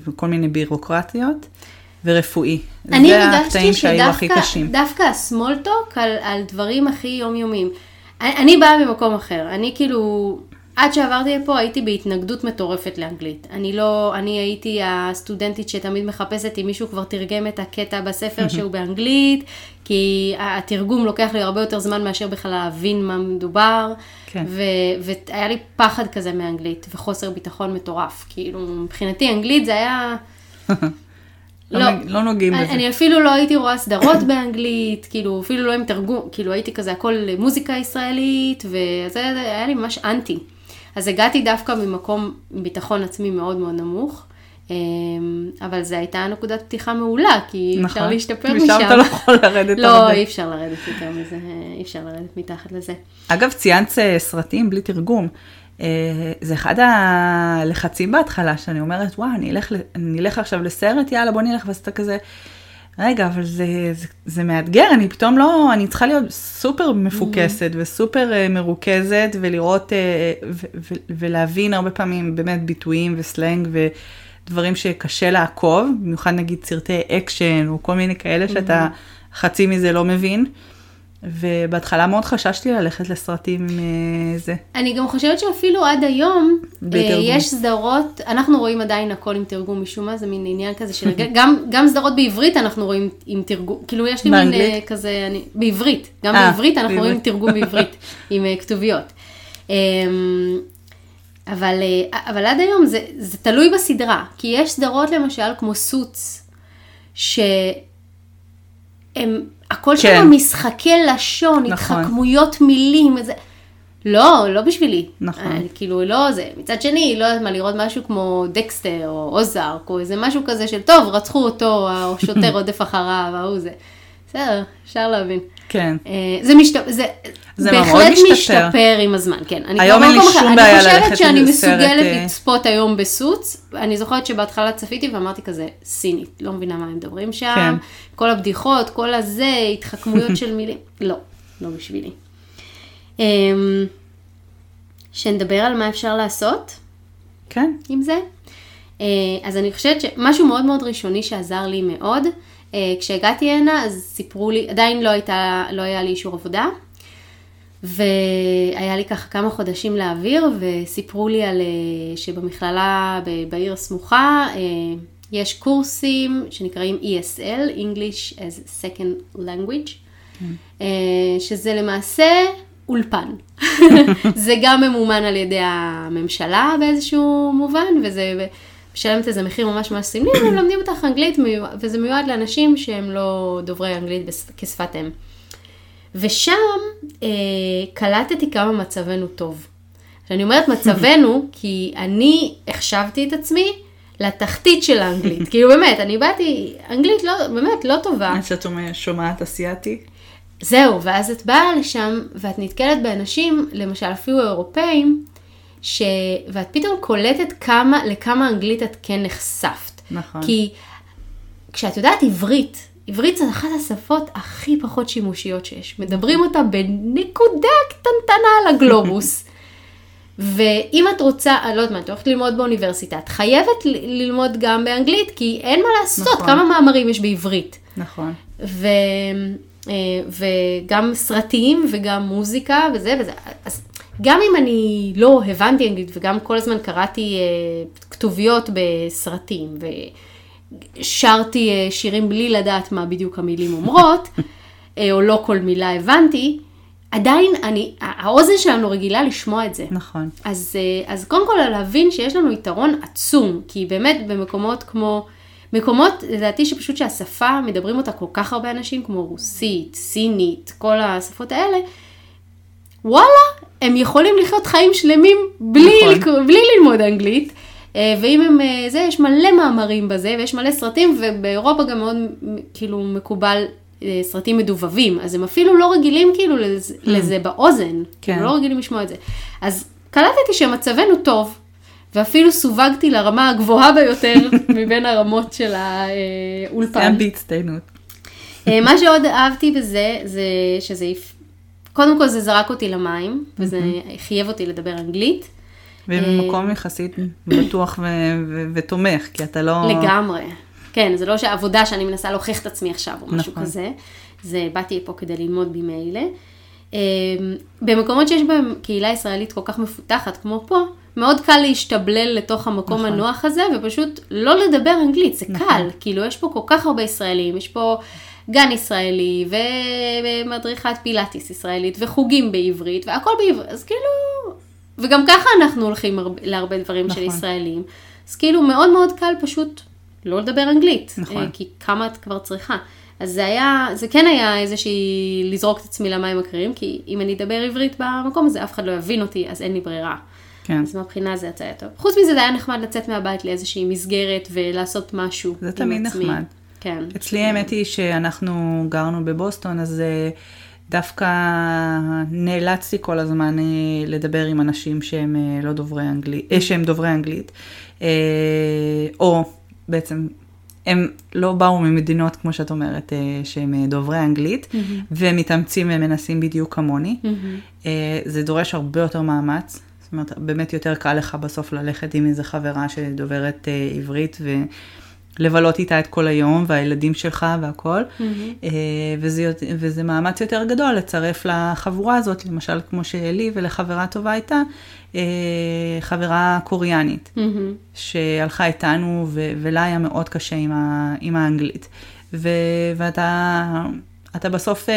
וכל מיני בירוקרטיות. ורפואי. אני הרגשתי שדווקא הסמולטוק על, על דברים הכי יומיומיים. אני, אני באה ממקום אחר, אני כאילו, עד שעברתי לפה הייתי בהתנגדות מטורפת לאנגלית. אני לא, אני הייתי הסטודנטית שתמיד מחפשת אם מישהו כבר תרגם את הקטע בספר (laughs) שהוא באנגלית, כי התרגום לוקח לי הרבה יותר זמן מאשר בכלל להבין מה מדובר. כן. והיה לי פחד כזה מאנגלית, וחוסר ביטחון מטורף. כאילו, מבחינתי אנגלית זה היה... (laughs) לא, לא, לא נוגעים אני, בזה. אני אפילו לא הייתי רואה סדרות (coughs) באנגלית, כאילו אפילו לא עם תרגום, כאילו הייתי כזה הכל מוזיקה ישראלית, וזה היה לי ממש אנטי. אז הגעתי דווקא ממקום ביטחון עצמי מאוד מאוד נמוך. אמ, אבל זו הייתה נקודת פתיחה מעולה, כי נכון. אפשר להשתפר משם. משם אתה לא יכול לרדת לא. אי אפשר לרדת יותר מזה, אי אפשר לרדת מתחת לזה. אגב, ציינת אה, סרטים בלי תרגום. אה, זה אחד הלחצים בהתחלה, שאני אומרת, וואו, אני אלך, אני אלך עכשיו לסרט, יאללה, בוא נלך, ואז אתה כזה, רגע, אבל זה, זה, זה מאתגר, אני פתאום לא, אני צריכה להיות סופר מפוקסת mm-hmm. וסופר uh, מרוכזת, ולראות, uh, ו, ו, ולהבין הרבה פעמים באמת ביטויים וסלנג ודברים שקשה לעקוב, במיוחד נגיד סרטי אקשן, או כל מיני כאלה mm-hmm. שאתה חצי מזה לא מבין. ובהתחלה מאוד חששתי ללכת לסרטים עם אה, זה. אני גם חושבת שאפילו עד היום, אה, יש סדרות, אנחנו רואים עדיין הכל עם תרגום משום מה, זה מין עניין כזה של, גם, גם סדרות בעברית אנחנו רואים עם תרגום, כאילו יש לי מין אה, כזה, אני, בעברית, גם 아, בעברית אנחנו בעברית. רואים תרגום (laughs) בעברית עם כתוביות. אמ, אבל, אבל עד היום זה, זה תלוי בסדרה, כי יש סדרות למשל כמו סוץ, שהם הכל כן. שם משחקי לשון, נכון. התחכמויות מילים, איזה... לא, לא בשבילי. נכון. אה, כאילו, לא זה. מצד שני, לא יודעת מה, לראות משהו כמו דקסטר או אוזארק, או איזה משהו כזה של, טוב, רצחו אותו, השוטר (laughs) רודף אחריו, ההוא זה. בסדר, אפשר להבין. כן. אה, זה, משת... זה, זה בהחלט משתפר. משתפר עם הזמן, כן. אני היום אין לי אחר. שום בעיה אני ללכת חושבת שאני לסרט, מסוגלת אה, לצפות היום בסוץ. אני זוכרת שבהתחלה צפיתי ואמרתי כזה, סינית, לא מבינה מה הם מדברים שם. כן. כל הבדיחות, כל הזה, התחכמויות של מילים. (laughs) לא, לא בשבילי. אמ, שנדבר על מה אפשר לעשות כן. עם זה. אה, אז אני חושבת שמשהו מאוד מאוד ראשוני שעזר לי מאוד, כשהגעתי הנה אז סיפרו לי, עדיין לא, הייתה, לא היה לי אישור עבודה, והיה לי ככה כמה חודשים להעביר, וסיפרו לי על אה, שבמכללה בעיר הסמוכה אה, יש קורסים שנקראים ESL, English as Second Language, אה, שזה למעשה אולפן. (laughs) זה גם ממומן על ידי הממשלה באיזשהו מובן, וזה משלמת איזה מחיר ממש ממש סמלי, והם מלמדים אותך אנגלית, וזה מיועד לאנשים שהם לא דוברי אנגלית כשפת אם. ושם אה, קלטתי כמה מצבנו טוב. כשאני אומרת מצבנו, (laughs) כי אני החשבתי את עצמי לתחתית של האנגלית. (laughs) כאילו באמת, אני באתי, אנגלית לא, באמת לא טובה. עד שאת אומרת- שומעת אסיאתי. זהו, ואז את באה לשם ואת נתקלת באנשים, למשל אפילו אירופאים, ש... ואת פתאום קולטת כמה, לכמה אנגלית את כן נחשפת. נכון. כי כשאת יודעת עברית, עברית זו אחת השפות הכי פחות שימושיות שיש. מדברים אותה בנקודה קטנטנה על הגלובוס. (laughs) ואם את רוצה, אני לא יודעת מה, את הולכת ללמוד באוניברסיטה, את חייבת ללמוד גם באנגלית, כי אין מה לעשות, נכון. כמה מאמרים יש בעברית. נכון. ו, אה, וגם סרטים וגם מוזיקה וזה וזה. אז גם אם אני לא הבנתי אנגלית וגם כל הזמן קראתי אה, כתוביות בסרטים ושרתי אה, שירים בלי לדעת מה בדיוק המילים אומרות, אה, או לא כל מילה הבנתי, עדיין אני, האוזן שלנו רגילה לשמוע את זה. נכון. אז, אה, אז קודם כל להבין שיש לנו יתרון עצום, כי באמת במקומות כמו, מקומות לדעתי שפשוט שהשפה, מדברים אותה כל כך הרבה אנשים, כמו רוסית, סינית, כל השפות האלה, וואלה, הם יכולים לחיות חיים שלמים בלי, נכון. בלי ללמוד אנגלית. אה, ואם הם, אה, זה, יש מלא מאמרים בזה, ויש מלא סרטים, ובאירופה גם מאוד כאילו מקובל אה, סרטים מדובבים, אז הם אפילו לא רגילים כאילו לזה, לזה באוזן, כן. כאילו לא רגילים לשמוע את זה. אז קלטתי שמצבנו טוב, ואפילו סווגתי לרמה הגבוהה ביותר (laughs) מבין הרמות של זה האולפן. היה בהצטיינות. מה שעוד אהבתי בזה, זה שזה, קודם כל זה זרק אותי למים, וזה חייב אותי לדבר אנגלית. וממקום יחסית בטוח ו- ו- ותומך, כי אתה לא... לגמרי. כן, זה לא שעבודה שאני מנסה להוכיח את עצמי עכשיו, או משהו נכון. כזה. זה, באתי פה כדי ללמוד ממילא. אה, במקומות שיש בהם קהילה ישראלית כל כך מפותחת כמו פה, מאוד קל להשתבלל לתוך המקום נכון. הנוח הזה, ופשוט לא לדבר אנגלית, זה נכון. קל. כאילו, יש פה כל כך הרבה ישראלים, יש פה גן ישראלי, ומדריכת פילאטיס ישראלית, וחוגים בעברית, והכל בעברית, אז כאילו... וגם ככה אנחנו הולכים הרבה, להרבה דברים של נכון. ישראלים. אז כאילו מאוד מאוד קל פשוט לא לדבר אנגלית, נכון. אה, כי כמה את כבר צריכה. אז זה היה, זה כן היה איזושהי לזרוק את עצמי למים הקרים, כי אם אני אדבר עברית במקום הזה, אף אחד לא יבין אותי, אז אין לי ברירה. כן. אז מהבחינה זה יצא טוב. חוץ מזה, זה היה נחמד לצאת מהבית לאיזושהי מסגרת ולעשות משהו זה עם תמיד עצמי. נחמד. כן. אצלי האמת היא שאנחנו גרנו בבוסטון, אז אה, דווקא נאלצתי כל הזמן אה, לדבר עם אנשים שהם אה, לא דוברי אנגלית, שהם דוברי אנגלית, או בעצם הם לא באו ממדינות, כמו שאת אומרת, שהם דוברי אנגלית, והם מתאמצים ומנסים בדיוק כמוני. אה, זה דורש הרבה יותר מאמץ. זאת אומרת, באמת יותר קל לך בסוף ללכת עם איזה חברה שדוברת עברית ולבלות איתה את כל היום, והילדים שלך והכל. אה, וזה, וזה מאמץ יותר גדול לצרף לחבורה הזאת, למשל כמו שלי ולחברה טובה הייתה, אה, חברה קוריאנית. מהמם. שהלכה איתנו, ו- ולה היה מאוד קשה עם, ה- עם האנגלית. ו- ואתה אתה בסוף אה,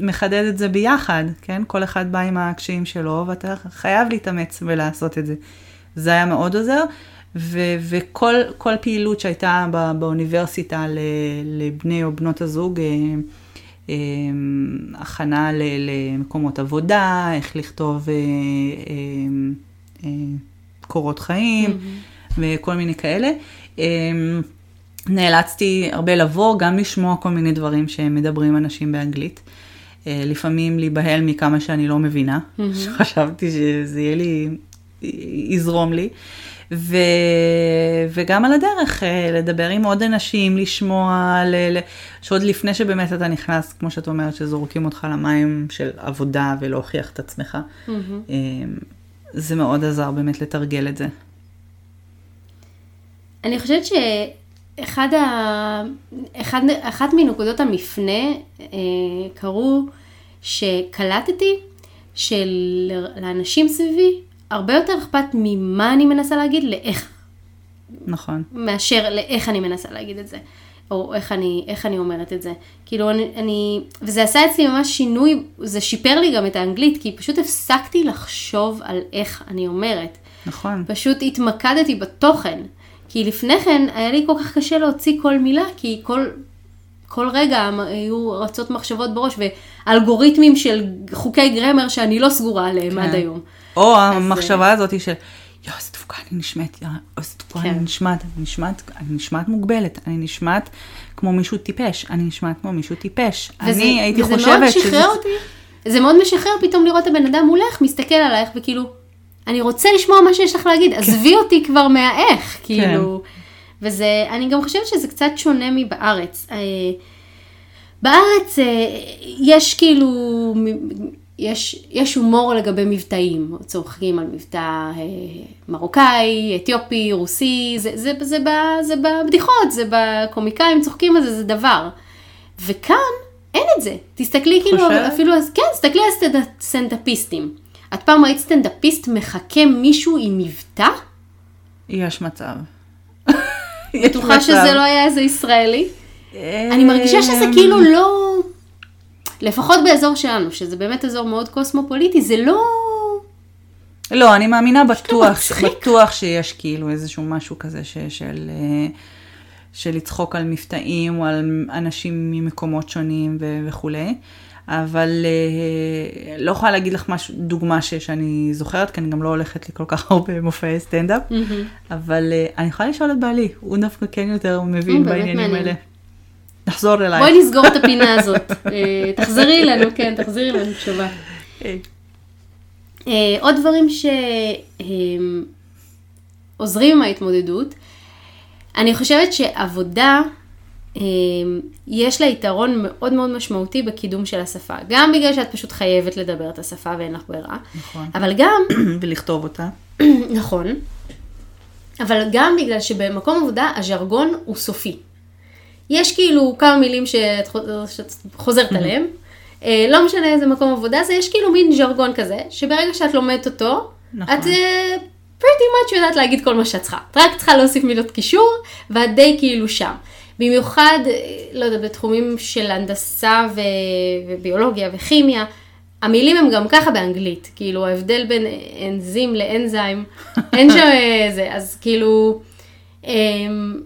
מחדד את זה ביחד, כן? כל אחד בא עם הקשיים שלו, ואתה חייב להתאמץ ולעשות את זה. זה היה מאוד עוזר, ו- וכל כל פעילות שהייתה ב- באוניברסיטה לבני או בנות הזוג, אה, אה, הכנה למקומות עבודה, איך לכתוב אה, קורות חיים mm-hmm. וכל מיני כאלה. נאלצתי הרבה לבוא, גם לשמוע כל מיני דברים שמדברים אנשים באנגלית. לפעמים להיבהל מכמה שאני לא מבינה, mm-hmm. חשבתי שזה יהיה לי, יזרום לי. ו... וגם על הדרך, אה, לדבר עם עוד אנשים, לשמוע, ל... שעוד לפני שבאמת אתה נכנס, כמו שאת אומרת, שזורקים אותך למים של עבודה ולהוכיח את עצמך, mm-hmm. זה מאוד עזר באמת לתרגל את זה. אני חושבת ש... אחד ה... אחד... אחת מנקודות המפנה אה, קרו שקלטתי שלאנשים סביבי הרבה יותר אכפת ממה אני מנסה להגיד לאיך. נכון. מאשר לאיך אני מנסה להגיד את זה. או איך אני, איך אני אומרת את זה. כאילו אני, אני, וזה עשה אצלי ממש שינוי, זה שיפר לי גם את האנגלית, כי פשוט הפסקתי לחשוב על איך אני אומרת. נכון. פשוט התמקדתי בתוכן. כי לפני כן היה לי כל כך קשה להוציא כל מילה, כי כל, כל רגע היו רצות מחשבות בראש, ואלגוריתמים של חוקי גרמר שאני לא סגורה עליהם כן. עד היום. או המחשבה אה, הזאת של, יואו, איזה תפוקה אני נשמעת, יואו, איזה תפוקה אני כן. נשמעת, אני נשמעת, אני נשמעת מוגבלת, אני נשמעת כמו מישהו טיפש, אני נשמעת כמו מישהו טיפש. אני הייתי חושבת שזה... וזה מאוד שחרר אותי, זה מאוד משחרר פתאום לראות את הבן אדם מולך, מסתכל עלייך וכאילו, אני רוצה לשמוע מה שיש לך להגיד, כן. עזבי אותי כבר מהאיך, כאילו. וזה, אני גם חושבת שזה קצת שונה מבארץ. אה, בארץ אה, יש כאילו, יש, יש הומור לגבי מבטאים, צוחקים על מבטא אה, מרוקאי, אתיופי, רוסי, זה, זה, זה, זה, זה בבדיחות, זה בקומיקאים, צוחקים על זה, זה דבר. וכאן אין את זה. תסתכלי כאילו, אפילו, כן, תסתכלי על סטנדאפיסטים. את פעם ראית סטנדאפיסט מחכה מישהו עם מבטא? יש מצב. בטוחה שזה לא היה איזה ישראלי? אני מרגישה שזה כאילו לא... לפחות באזור שלנו, שזה באמת אזור מאוד קוסמופוליטי, זה לא... לא, אני מאמינה בטוח, בטוח שיש כאילו איזשהו משהו כזה ש, של, אה, של לצחוק על מבטאים או על אנשים ממקומות שונים ו, וכולי. אבל אה, לא יכולה להגיד לך משהו, דוגמה ש, שאני זוכרת, כי אני גם לא הולכת לי כל כך הרבה מופעי סטנדאפ, mm-hmm. אבל אה, אני יכולה לשאול את בעלי, הוא דווקא כן יותר מבין mm, בעניינים האלה. נחזור אלייך. בואי נסגור את הפינה הזאת. אה, תחזרי אלינו, כן, תחזרי אלינו תשובה. אה, עוד דברים שעוזרים עם ההתמודדות, אני חושבת שעבודה, יש לה יתרון מאוד מאוד משמעותי בקידום של השפה. גם בגלל שאת פשוט חייבת לדבר את השפה ואין לך ברירה. נכון. אבל גם... (clears throat) ולכתוב אותה. (clears throat) נכון. אבל גם בגלל שבמקום עבודה הז'רגון הוא סופי. יש כאילו כמה מילים שאת, חוזרת עליהם, אה, לא משנה איזה מקום עבודה זה, יש כאילו מין ז'רגון כזה, שברגע שאת לומדת אותו, נכון. את פריטי uh, much יודעת להגיד כל מה שאת צריכה. את רק צריכה להוסיף מילות קישור, ואת די כאילו שם. במיוחד, אה, לא יודע, בתחומים של הנדסה ו... וביולוגיה וכימיה, המילים הם גם ככה באנגלית, כאילו ההבדל בין אנזים לאנזיים, אין (laughs) שם איזה, אז כאילו, אמ,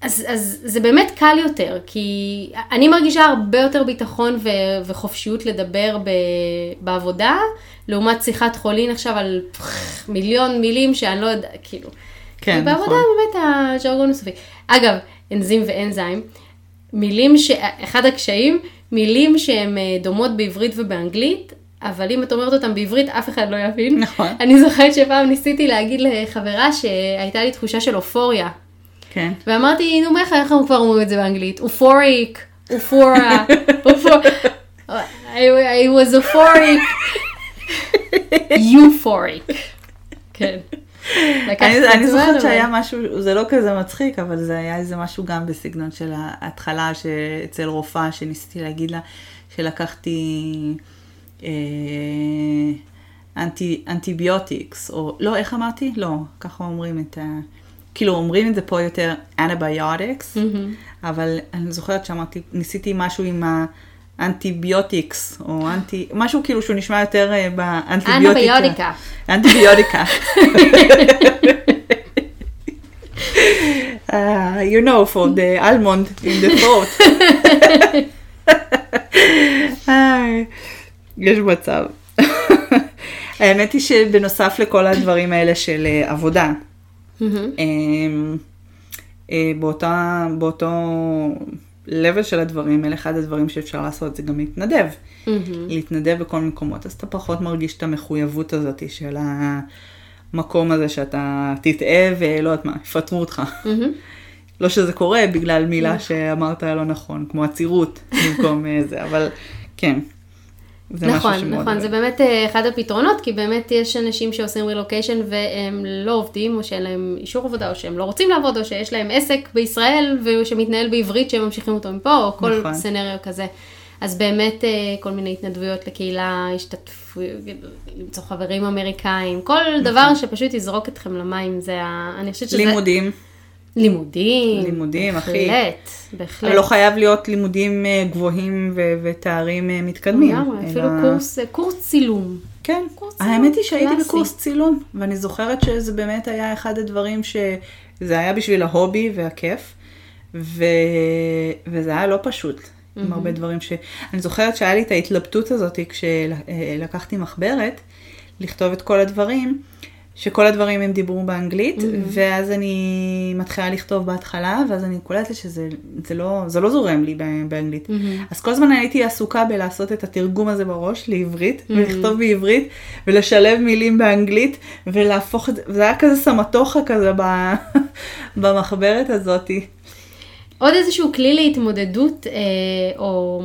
אז, אז זה באמת קל יותר, כי אני מרגישה הרבה יותר ביטחון ו, וחופשיות לדבר ב, בעבודה, לעומת שיחת חולין עכשיו על מיליון מילים שאני לא יודעת, כאילו. כן, נכון. בעבודה באמת הז'רגון הסופי. אגב, אנזים ואנזיים, מילים ש... אחד הקשיים, מילים שהן אה, דומות בעברית ובאנגלית, אבל אם את אומרת אותם בעברית, אף אחד לא יבין. נכון. אני זוכרת שפעם ניסיתי להגיד לחברה שהייתה לי תחושה של אופוריה. כן. ואמרתי, נו, איך אנחנו כבר אומרים את זה באנגלית? אופוריק, אופורה, אופור... I was euphoric. euphoric. כן. אני זוכרת שהיה משהו, זה לא כזה מצחיק, אבל זה היה איזה משהו גם בסגנון של ההתחלה שאצל רופאה שניסיתי להגיד לה, שלקחתי אנטיביוטיקס, או לא, איך אמרתי? לא, ככה אומרים את ה... כאילו אומרים את זה פה יותר אנטיביוטיקס, mm-hmm. אבל אני זוכרת שאמרתי, ניסיתי משהו עם האנטיביוטיקס, או אנטי, משהו כאילו שהוא נשמע יותר באנטיביוטיקה. אנטיביוטיקה. אנטיביוטיקה. uh, you know, for the almond in the throat. (laughs) יש מצב. (laughs) האמת היא שבנוסף לכל הדברים האלה של אה, עבודה, מהמם. אמ, אה, באותה, באותו level של הדברים, אלה אחד הדברים שאפשר לעשות זה גם להתנדב. מהמם. להתנדב בכל מקומות, אז אתה פחות מרגיש את המחויבות הזאת של המקום הזה שאתה תטעה ולא יודעת מה, יפטרו אותך. מהמם. לא שזה קורה בגלל מילה שאמרת לא נכון, כמו עצירות במקום אה, זה, אבל כן. זה נכון, משהו שמאוד... נכון, זה באמת אה, אחד הפתרונות, כי באמת יש אנשים שעושים רילוקיישן והם לא עובדים, או שאין להם אישור עבודה, או שהם לא רוצים לעבוד, או שיש להם עסק בישראל, ושמתנהל בעברית שהם ממשיכים אותו מפה, או כל נכון. סצנריו כזה. אז באמת אה, כל מיני התנדבויות לקהילה, השתתפו, למצוא חברים אמריקאים, כל דבר שפשוט יזרוק אתכם למים, זה ה... אני חושבת שזה... לימודים, לימודים. לימודים, אחי. בהחלט, בהחלט. אבל לא חייב להיות לימודים אה, גבוהים ו- ותארים אה, מתקדמים. לגמרי, אלא- אפילו קורס, קורס צילום. כן, קורס צילום האמת היא שהייתי קלאסי. בקורס צילום, ואני זוכרת שזה באמת היה אחד הדברים שזה היה בשביל ההובי והכיף, ו... וזה היה לא פשוט, עם הרבה דברים ש... אני זוכרת שהיה לי את ההתלבטות הזאת כשלקחתי מחברת, לכתוב את כל הדברים, שכל הדברים הם דיברו באנגלית, ואז אני מתחילה לכתוב בהתחלה, ואז אני קולטת שזה זה לא, זה לא זורם לי בא- באנגלית. אז כל הזמן הייתי עסוקה בלעשות את התרגום הזה בראש לעברית, ולכתוב בעברית, ולשלב מילים באנגלית, ולהפוך את זה, וזה היה כזה סמטוחה כזה ב- (laughs) במחברת הזאתי. עוד איזשהו כלי להתמודדות, אה, או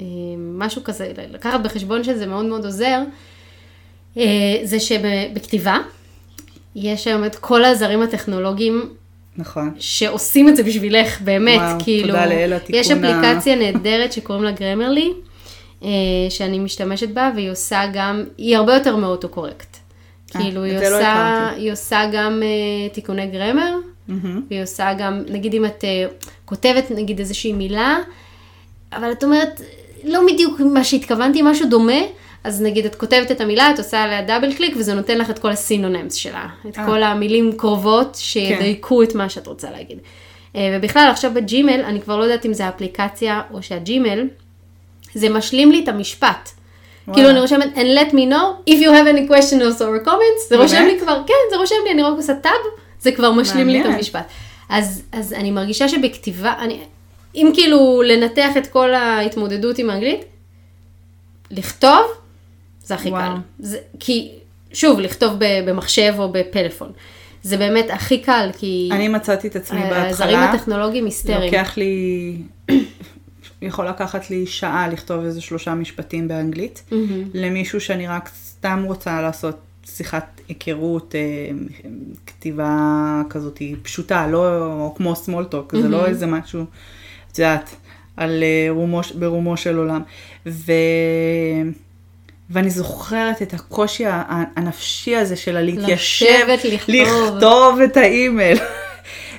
אה, משהו כזה, לקחת בחשבון שזה מאוד מאוד עוזר, זה שבכתיבה, יש היום את כל העזרים הטכנולוגיים נכון. שעושים את זה בשבילך, באמת, וואו, כאילו, תודה לאל, התיקון יש אפליקציה נהדרת שקוראים לה Grammarly, אה, שאני משתמשת בה, והיא עושה גם, היא הרבה יותר מ auto-correct. אה, כאילו, היא לא עושה, הכרתי. היא עושה גם אה, תיקוני grammar, מהמם. והיא עושה גם, נגיד אם את אה, כותבת נגיד איזושהי מילה, אבל את אומרת, לא בדיוק מה שהתכוונתי, משהו דומה, אז נגיד את כותבת את המילה, את עושה עליה double click, וזה נותן לך את כל ה synonyms שלה, את אה. כל המילים קרובות שידייקו את מה שאת רוצה להגיד. אה, ובכלל, עכשיו בג'ימל, אני כבר לא יודעת אם זה האפליקציה או שהג'ימל, זה משלים לי את המשפט. וואו. כאילו אני רושמת, and let me know if you have any questions or comments, זה רושם? לי כבר, כן, זה רושם לי, אני רק עושה טאב, זה כבר משלים לי את מעניין. המשפט. אז, אז אני מרגישה שבכתיבה, אני, אם כאילו לנתח את כל ההתמודדות עם האנגלית, לכתוב, זה הכי וואו. קל. זה, כי, שוב, לכתוב ב- במחשב או בפלאפון. זה באמת הכי קל, כי אני מצאתי את עצמי העזרים בהתחלה, הטכנולוגיים היסטריים. לוקח לי, (coughs) יכול לקחת לי שעה לכתוב איזה שלושה משפטים באנגלית, מהמם. למישהו שאני רק סתם רוצה לעשות שיחת היכרות, אה, כתיבה כזאת פשוטה, לא כמו small talk, זה לא איזה משהו, את יודעת, על אה, רומו, ברומו של עולם. ו... ואני זוכרת את הקושי הנפשי הזה של להתיישב, לשבת, לכתוב. לכתוב את האימייל.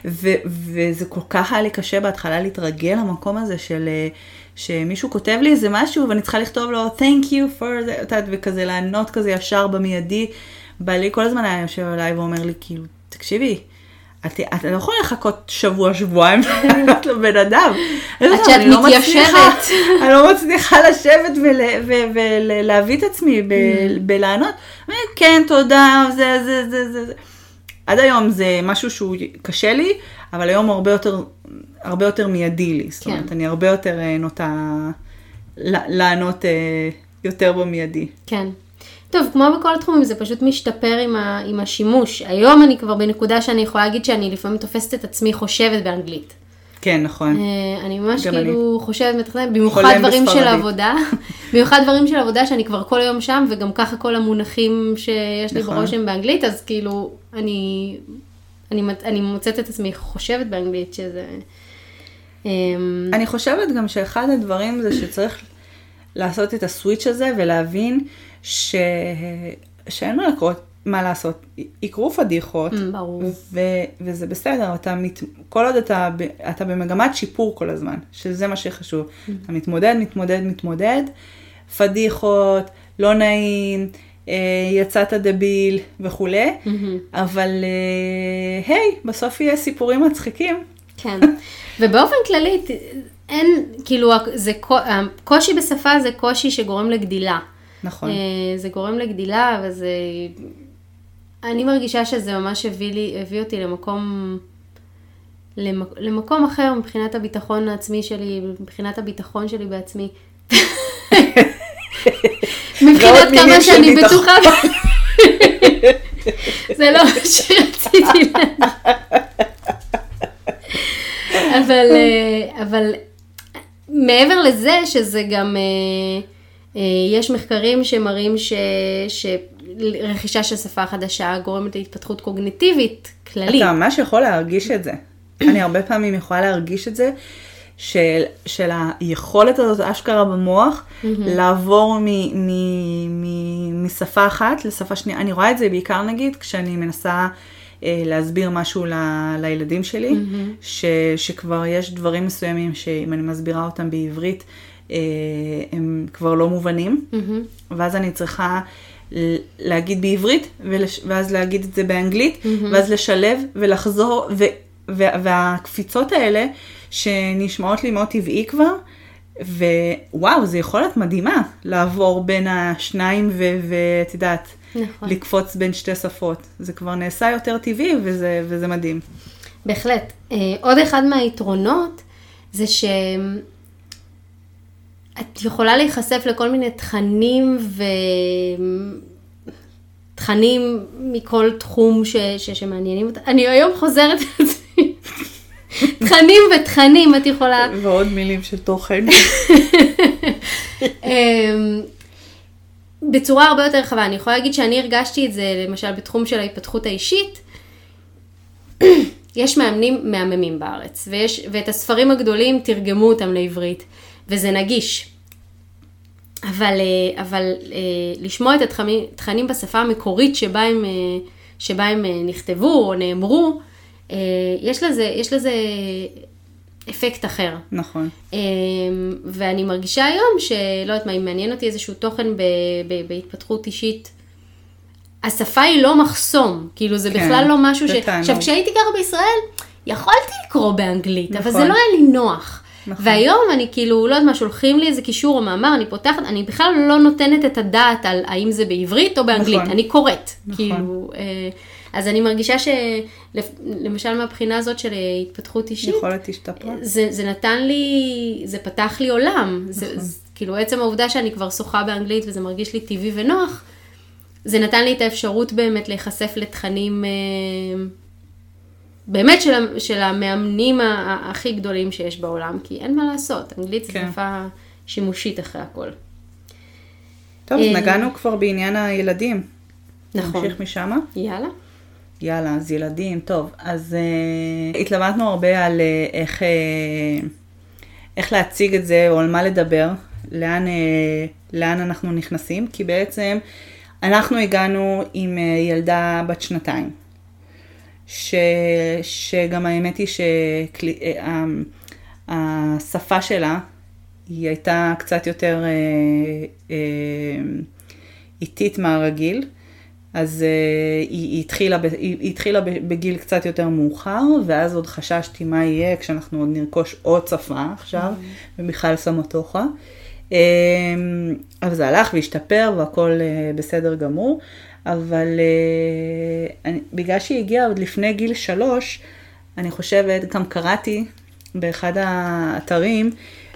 ו- וזה כל כך היה לי קשה בהתחלה להתרגל למקום הזה של אה, שמישהו כותב לי איזה משהו ואני צריכה לכתוב לו thank you for זה, את יודעת, וכזה לענות כזה ישר במיידי. בעלי כל הזמן היה יושב עליי ואומר לי כאילו, תקשיבי, את, את לא יכולה לחכות שבוע, שבועיים לענות לבן אדם. עד שאת לא. מצליחה- (laughs) אני לא מצליחה לשבת ולהביא את עצמי Mm. בלענות. כן, תודה, זה, זה, זה, זה. עד היום זה משהו שהוא קשה לי, אבל היום הוא הרבה יותר, הרבה יותר מיידי לי. זאת כן. אומרת, אני הרבה יותר אה, נוטה לענות אה, יותר במיידי. כן. טוב, כמו בכל התחומים, זה פשוט משתפר עם, ה, עם השימוש. היום אני כבר בנקודה שאני יכולה להגיד שאני לפעמים תופסת את עצמי חושבת באנגלית. כן, נכון. אה, אני ממש כאילו חושבת, מתכננת, במיוחד דברים של בספרדית. עבודה, (laughs) במיוחד דברים של עבודה שאני כבר כל היום שם, וגם ככה כל המונחים שיש לי נכון. בראש הם באנגלית, אז כאילו, אני, אני, אני מוצאת את עצמי חושבת באנגלית, שזה... אמ, אני חושבת גם שאחד הדברים זה שצריך לעשות את הסוויץ' הזה ולהבין ש... שאין מה לקרות, מה לעשות. יקרו פדיחות, Mm, ברור. ו... וזה בסדר, אתה מת... כל עוד אתה, ב... אתה במגמת שיפור כל הזמן, שזה מה שחשוב. Mm. אתה מתמודד, מתמודד, מתמודד, פדיחות, לא נעים, אה, יצאת דביל וכולי, אבל אה, היי, בסוף יהיה סיפורים מצחיקים. כן. ובאופן כללי, אין, כאילו, זה, קו- הקושי בשפה זה קושי שגורם לגדילה. נכון. אה, זה גורם לגדילה, וזה... אני מרגישה שזה ממש הביא, לי, הביא אותי למקום, למק, למקום אחר מבחינת הביטחון העצמי שלי, מבחינת הביטחון שלי בעצמי. (laughs) מבחינת כמה שאני. בטוחה. זה לא מה שרציתי. אבל, אה, אבל מעבר לזה שזה גם, אה, יש מחקרים שמראים ש, שרכישה של שפה חדשה גורמת להתפתחות קוגניטיבית כללית. אתה ממש יכול להרגיש את זה. (clears throat) אני הרבה פעמים יכולה להרגיש את זה, של, של היכולת הזאת אשכרה במוח, לעבור מ, מ, מ, משפה אחת לשפה שנייה. אני רואה את זה בעיקר נגיד כשאני מנסה אה, להסביר משהו ל, לילדים שלי, ש, שכבר יש דברים מסוימים שאם אני מסבירה אותם בעברית, אה, הם כבר לא מובנים, ואז אני צריכה להגיד בעברית, ולש... ואז להגיד את זה באנגלית, ואז לשלב ולחזור, ו... ו... והקפיצות האלה, שנשמעות לי מאוד טבעי כבר, ווואו, זו יכולת מדהימה לעבור בין השניים, ואת יודעת, נכון. לקפוץ בין שתי שפות. זה כבר נעשה יותר טבעי, וזה, וזה מדהים. בהחלט. אה, עוד אחד מהיתרונות זה שאת יכולה להיחשף לכל מיני תכנים ו... תכנים מכל תחום ש... ש... שמעניינים אותה. אני היום חוזרת על עצמי. תכנים ותכנים את יכולה. ועוד מילים של תוכן. (laughs) אמ, בצורה הרבה יותר רחבה. אני יכולה להגיד שאני הרגשתי את זה למשל בתחום של ההתפתחות האישית. (clears throat) יש מאמנים מהממים בארץ, ויש, ואת הספרים הגדולים תרגמו אותם לעברית, וזה נגיש. אבל, אה, אבל אה, לשמוע את התכנים, בשפה המקורית שבה הם, אה, שבה הם נכתבו או נאמרו, יש לזה, יש לזה אפקט אחר. נכון. ואני מרגישה היום שלא יודעת מה, אם מעניין אותי איזשהו תוכן ב, ב, בהתפתחות אישית, השפה היא לא מחסום, כאילו זה כן, בכלל לא משהו ש... עכשיו, כשהייתי גרה בישראל, יכולתי לקרוא באנגלית, אבל זה נכון. לא היה לי נוח. נכון. והיום אני כאילו, לא יודעת מה, שולחים לי איזה קישור או מאמר, אני פותחת, אני בכלל לא נותנת את הדעת על האם זה בעברית או באנגלית, נכון. אני קוראת. נכון. כאילו, אה, אז אני מרגישה שלמשל מהבחינה הזאת של אה, התפתחות אישית, יכולת השתפרה. זה, זה נתן לי, זה פתח לי עולם. זה, נכון. זה, כאילו עצם העובדה שאני כבר שוחה באנגלית וזה מרגיש לי טבעי ונוח, זה נתן לי את האפשרות באמת להיחשף לתכנים אה, באמת של, של המאמנים הכי גדולים שיש בעולם, כי אין מה לעשות, אנגלית זו כן. שפה שימושית אחרי הכל. טוב, אה, נגענו כבר בעניין הילדים. נכון. נמשיך משם? יאללה. יאללה, אז ילדים, טוב. אז uh, התלבטנו הרבה על uh, איך, uh, איך להציג את זה, או על מה לדבר, לאן, uh, לאן אנחנו נכנסים, כי בעצם אנחנו הגענו עם uh, ילדה בת שנתיים, ש, שגם האמת היא שהשפה שלה היא הייתה קצת יותר uh, איטית מהרגיל. אז uh, היא, היא, התחילה, היא, היא התחילה בגיל קצת יותר מאוחר, ואז עוד חששתי מה יהיה כשאנחנו עוד נרכוש עוד שפה עכשיו, ובכלל סמטוחה. Um, אבל זה הלך והשתפר והכל uh, בסדר גמור, אבל uh, אני, בגלל שהיא הגיעה עוד לפני גיל שלוש, אני חושבת, גם קראתי באחד האתרים,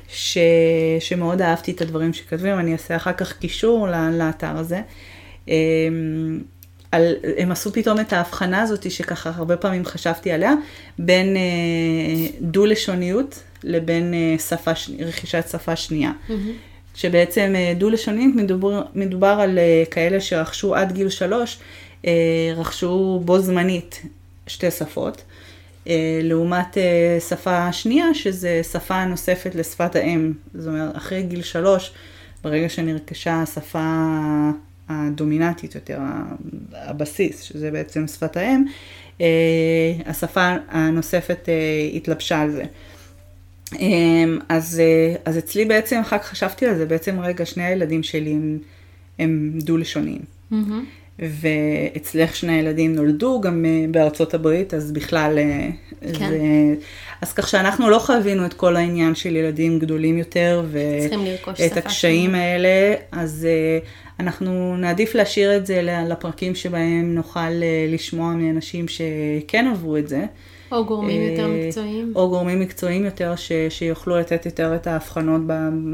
ש, שמאוד אהבתי את הדברים שכתבים, אני אעשה אחר כך קישור לאתר הזה. אמ, על, הם עשו פתאום את ההבחנה הזאת שככה הרבה פעמים חשבתי עליה, בין אה, דו-לשוניות לבין אה, שפה, רכישת שפה שנייה. שבעצם אה, דו-לשונית מדובר, מדובר על אה, כאלה שרכשו עד גיל שלוש, אה, רכשו בו זמנית שתי שפות, לעומת שפה שנייה, שזה שפה נוספת לשפת האם. זאת אומרת, אחרי גיל שלוש, ברגע שנרכשה השפה הדומיננטית יותר, הבסיס, שזה בעצם שפת האם, השפה הנוספת התלבשה על זה. אמ, אז, אה, אז אצלי בעצם, אחר כך חשבתי על זה, בעצם רגע, שני הילדים שלי הם, הם דו-לשוניים. ואצלך שני ילדים נולדו גם אה, בארצות הברית, אז בכלל אה, כן. זה... אז כך שאנחנו לא חווינו את כל העניין של ילדים גדולים יותר, ואת הקשיים שונה. האלה, אז אנחנו נעדיף להשאיר את זה לפרקים שבהם נוכל לשמוע מאנשים שכן עברו את זה. או גורמים יותר אה, מקצועיים. או גורמים מקצועיים יותר ש, שיוכלו לתת יותר את ההבחנות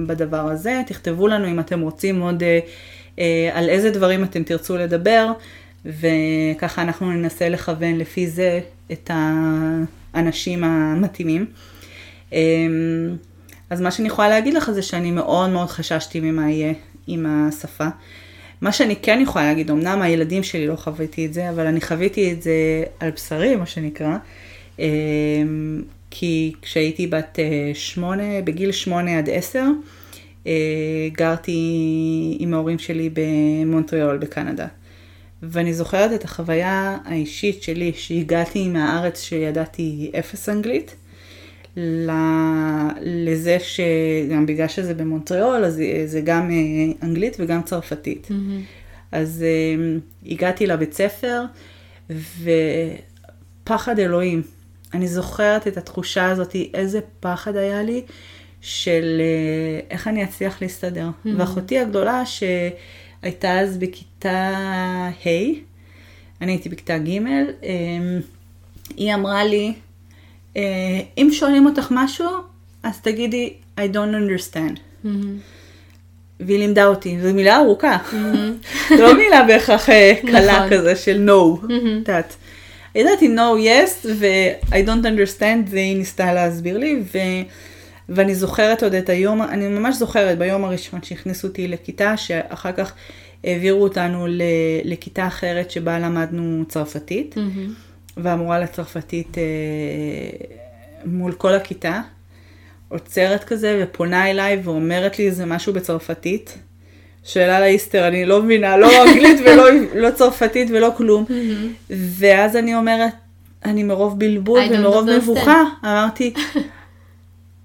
בדבר הזה. תכתבו לנו אם אתם רוצים עוד אה, אה, על איזה דברים אתם תרצו לדבר, וככה אנחנו ננסה לכוון לפי זה את האנשים המתאימים. אה, אז מה שאני יכולה להגיד לך זה שאני מאוד מאוד חששתי ממה יהיה עם השפה. מה שאני כן יכולה להגיד, אמנם הילדים שלי לא חוויתי את זה, אבל אני חוויתי את זה על בשרי, מה שנקרא. אמ, כי כשהייתי בת אה, שמונה, בגיל שמונה עד עשר, אה, גרתי עם ההורים שלי במונטריאול בקנדה. ואני זוכרת את החוויה האישית שלי, שהגעתי מהארץ שידעתי אפס אנגלית, לזה שגם בגלל שזה במונטריאול, אז זה גם אה, אנגלית וגם צרפתית. אז um, הגעתי לבית ספר, ופחד אלוהים. אני זוכרת את התחושה הזאת, איזה פחד היה לי של uh, איך אני אצליח להסתדר. Mm-hmm. ואחותי הגדולה, שהייתה אז בכיתה ה', אני הייתי בכיתה ג', um, היא אמרה לי, uh, אם שואלים אותך משהו, אז תגידי, I don't understand. והיא לימדה אותי, זו מילה ארוכה. זו (laughs) לא מילה בהכרח אה, קלה נכון. כזה של no, את יודעת. ידעתי no, yes, ו-I don't understand, זה היא ניסתה להסביר לי, ו... ואני זוכרת עוד את היום, אני ממש זוכרת ביום הראשון שהכניסו אותי לכיתה, שאחר כך העבירו אותנו ל... לכיתה אחרת שבה למדנו צרפתית, והמורה לצרפתית אה, מול כל הכיתה. עוצרת כזה ופונה אליי ואומרת לי איזה משהו בצרפתית. שאלה לאיסטר, אני לא מבינה, לא אנגלית (laughs) ולא לא צרפתית ולא כלום. ואז אני אומרת, אני מרוב בלבול ומרוב. מבוכה, אמרתי,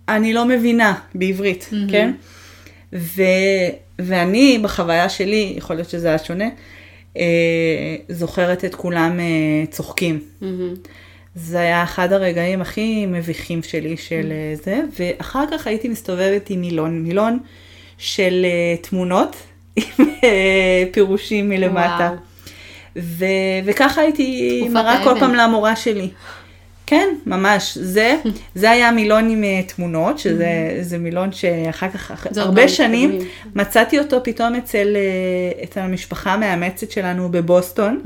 אני לא מבינה בעברית, כן? ו, ואני, בחוויה שלי, יכול להיות שזה היה שונה, אה, זוכרת את כולם אה, צוחקים. זה היה אחד הרגעים הכי מביכים שלי של אה, זה, ואחר כך הייתי מסתובבת עם מילון, מילון של אה, תמונות עם אה, פירושים מלמטה. ו- וככה הייתי מראה כל. פעם למורה שלי. כן, ממש. זה, (laughs) זה היה מילון עם אה, תמונות, שזה זה מילון שאחר כך, הרבה פעם שנים. מצאתי אותו פתאום אצל, אה, אצל המשפחה המאמצת שלנו בבוסטון.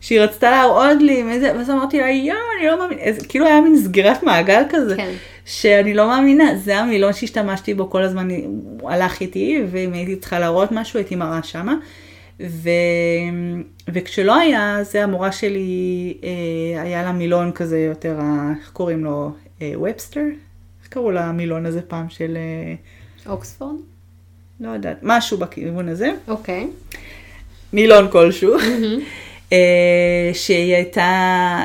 שהיא רצתה להראות לי, ואז אמרתי לה, יואו, אני לא איזה- כאילו היה מין סגירת מעגל כזה, כן. שאני לא מאמינה, זה המילון שהשתמשתי בו כל הזמן, הוא הלך איתי, ואם הייתי צריכה להראות משהו, הייתי מראה שמה. ו... וכשלא היה, זה המורה שלי, אה, היה לה מילון כזה יותר, איך קוראים לו? אה, ובסטר? איך קראו למילון הזה פעם של, אה, אוקספורד? לא יודעת, משהו בכיוון הזה. אוקיי. מילון כלשהו, אה, שהיא הייתה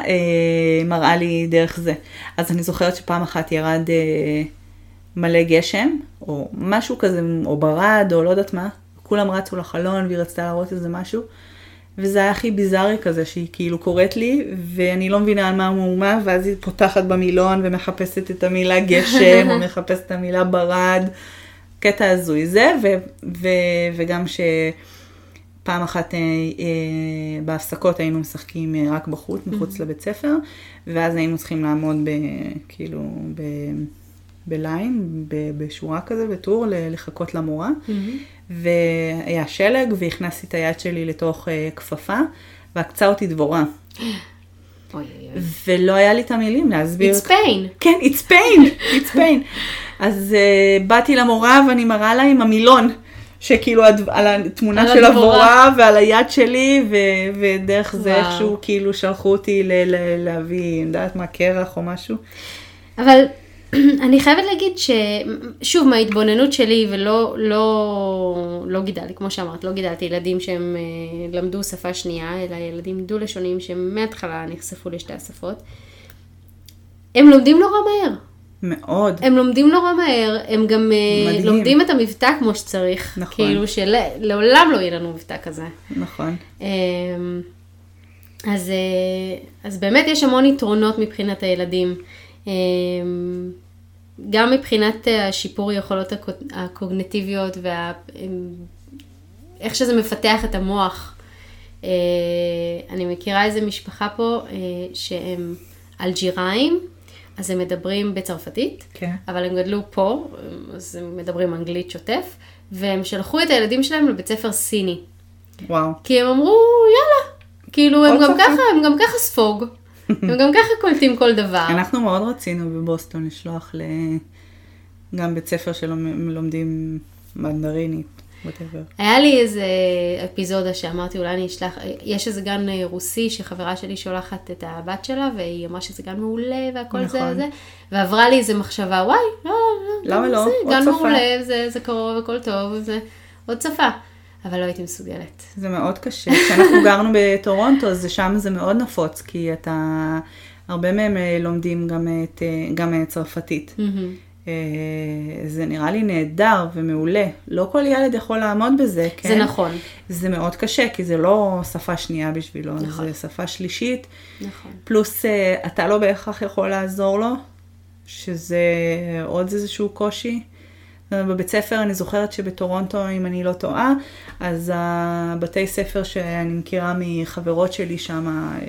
אה, מראה לי דרך זה. אז אני זוכרת שפעם אחת ירד אה, מלא גשם, או משהו כזה, או ברד, או לא יודעת מה, כולם רצו לחלון והיא רצתה להראות איזה משהו, וזה היה הכי ביזארי כזה, שהיא כאילו קוראת לי, ואני לא מבינה על מה המהומה, ואז היא פותחת במילון ומחפשת את המילה גשם, או (laughs) מחפשת את המילה ברד, קטע הזוי. זה, ו, ו, וגם ש... פעם אחת אה, אה, בהפסקות היינו משחקים אה, רק בחוץ, מחוץ לבית ספר, ואז היינו צריכים לעמוד ב, כאילו ב, בליין, ב, בשורה כזה, בטור, לחכות למורה. והיה שלג, והכנסתי את היד שלי לתוך אה, כפפה, ועקצה אותי דבורה. (gasps) ולא היה לי את המילים להסביר. It's pain. כן, it's pain, it's pain. (laughs) אז uh, באתי למורה ואני מראה לה עם המילון, שכאילו הד- על התמונה על של הדבורה. ועל היד שלי, ו- ודרך זה וואו. איכשהו כאילו שלחו אותי ל- ל- להביא, אני יודעת מה, קרח או משהו. אבל (clears throat) אני חייבת להגיד ששוב מההתבוננות שלי ולא לא, לא גידלתי, כמו שאמרת, לא גידלתי ילדים שהם אה, למדו שפה שנייה, אלא ילדים דו-לשוניים שמההתחלה נחשפו לשתי השפות. הם לומדים נורא מהר. מאוד. הם לומדים נורא מהר, הם גם אה, מדהים. לומדים את המבטא כמו שצריך. נכון. כאילו שלעולם לא יהיה לנו מבטא כזה. נכון. אמ, אז, אה, אז באמת יש המון יתרונות מבחינת הילדים. אמ, גם מבחינת אה, השיפור יכולות הקו- הקוגנטיביות ואיך שזה מפתח את המוח. אני מכירה איזה משפחה פה שהם אלג'יראים, אז הם מדברים בצרפתית, כן. אבל הם גדלו פה, אז הם מדברים אנגלית שוטף, והם שלחו את הילדים שלהם לבית ספר סיני. וואו. כי הם אמרו, יאללה, כאילו הם גם שפה. ככה, הם גם ככה ספוג, הם גם ככה קולטים כל דבר. אנחנו מאוד רצינו בבוסטון לשלוח ל... גם בית ספר שלומדים מנדרינית, whatever. היה לי איזה אפיזודה שאמרתי, אולי אני אשלח, יש איזה גן אה, רוסי שחברה שלי שולחת את הבת שלה, והיא אמרה שזה גן מעולה והכל זה נכון. וזה, ועברה לי איזה מחשבה, וואי, לא, לא, למה גם לא? זה, עוד גן שפה." מעולה, זה, זה קרוב, הכל טוב, זה עוד שפה. אבל לא הייתי מסוגלת. זה מאוד קשה. כשאנחנו (laughs) גרנו בטורונטו, אז שם זה מאוד נפוץ, כי אתה... הרבה מהם אה, לומדים גם, את, אה, גם צרפתית. מהמם. אה, זה נראה לי נהדר ומעולה. לא כל ילד יכול לעמוד בזה, כן? זה נכון, זה מאוד קשה, כי זה לא שפה שנייה בשבילו, נכון. זה שפה שלישית. נכון. פלוס אה, אתה לא בהכרח יכול לעזור לו, שזה עוד איזשהו קושי. בבית ספר אני זוכרת שבטורונטו, אם אני לא טועה, אז הבתי ספר שאני מכירה מחברות שלי שם, אה,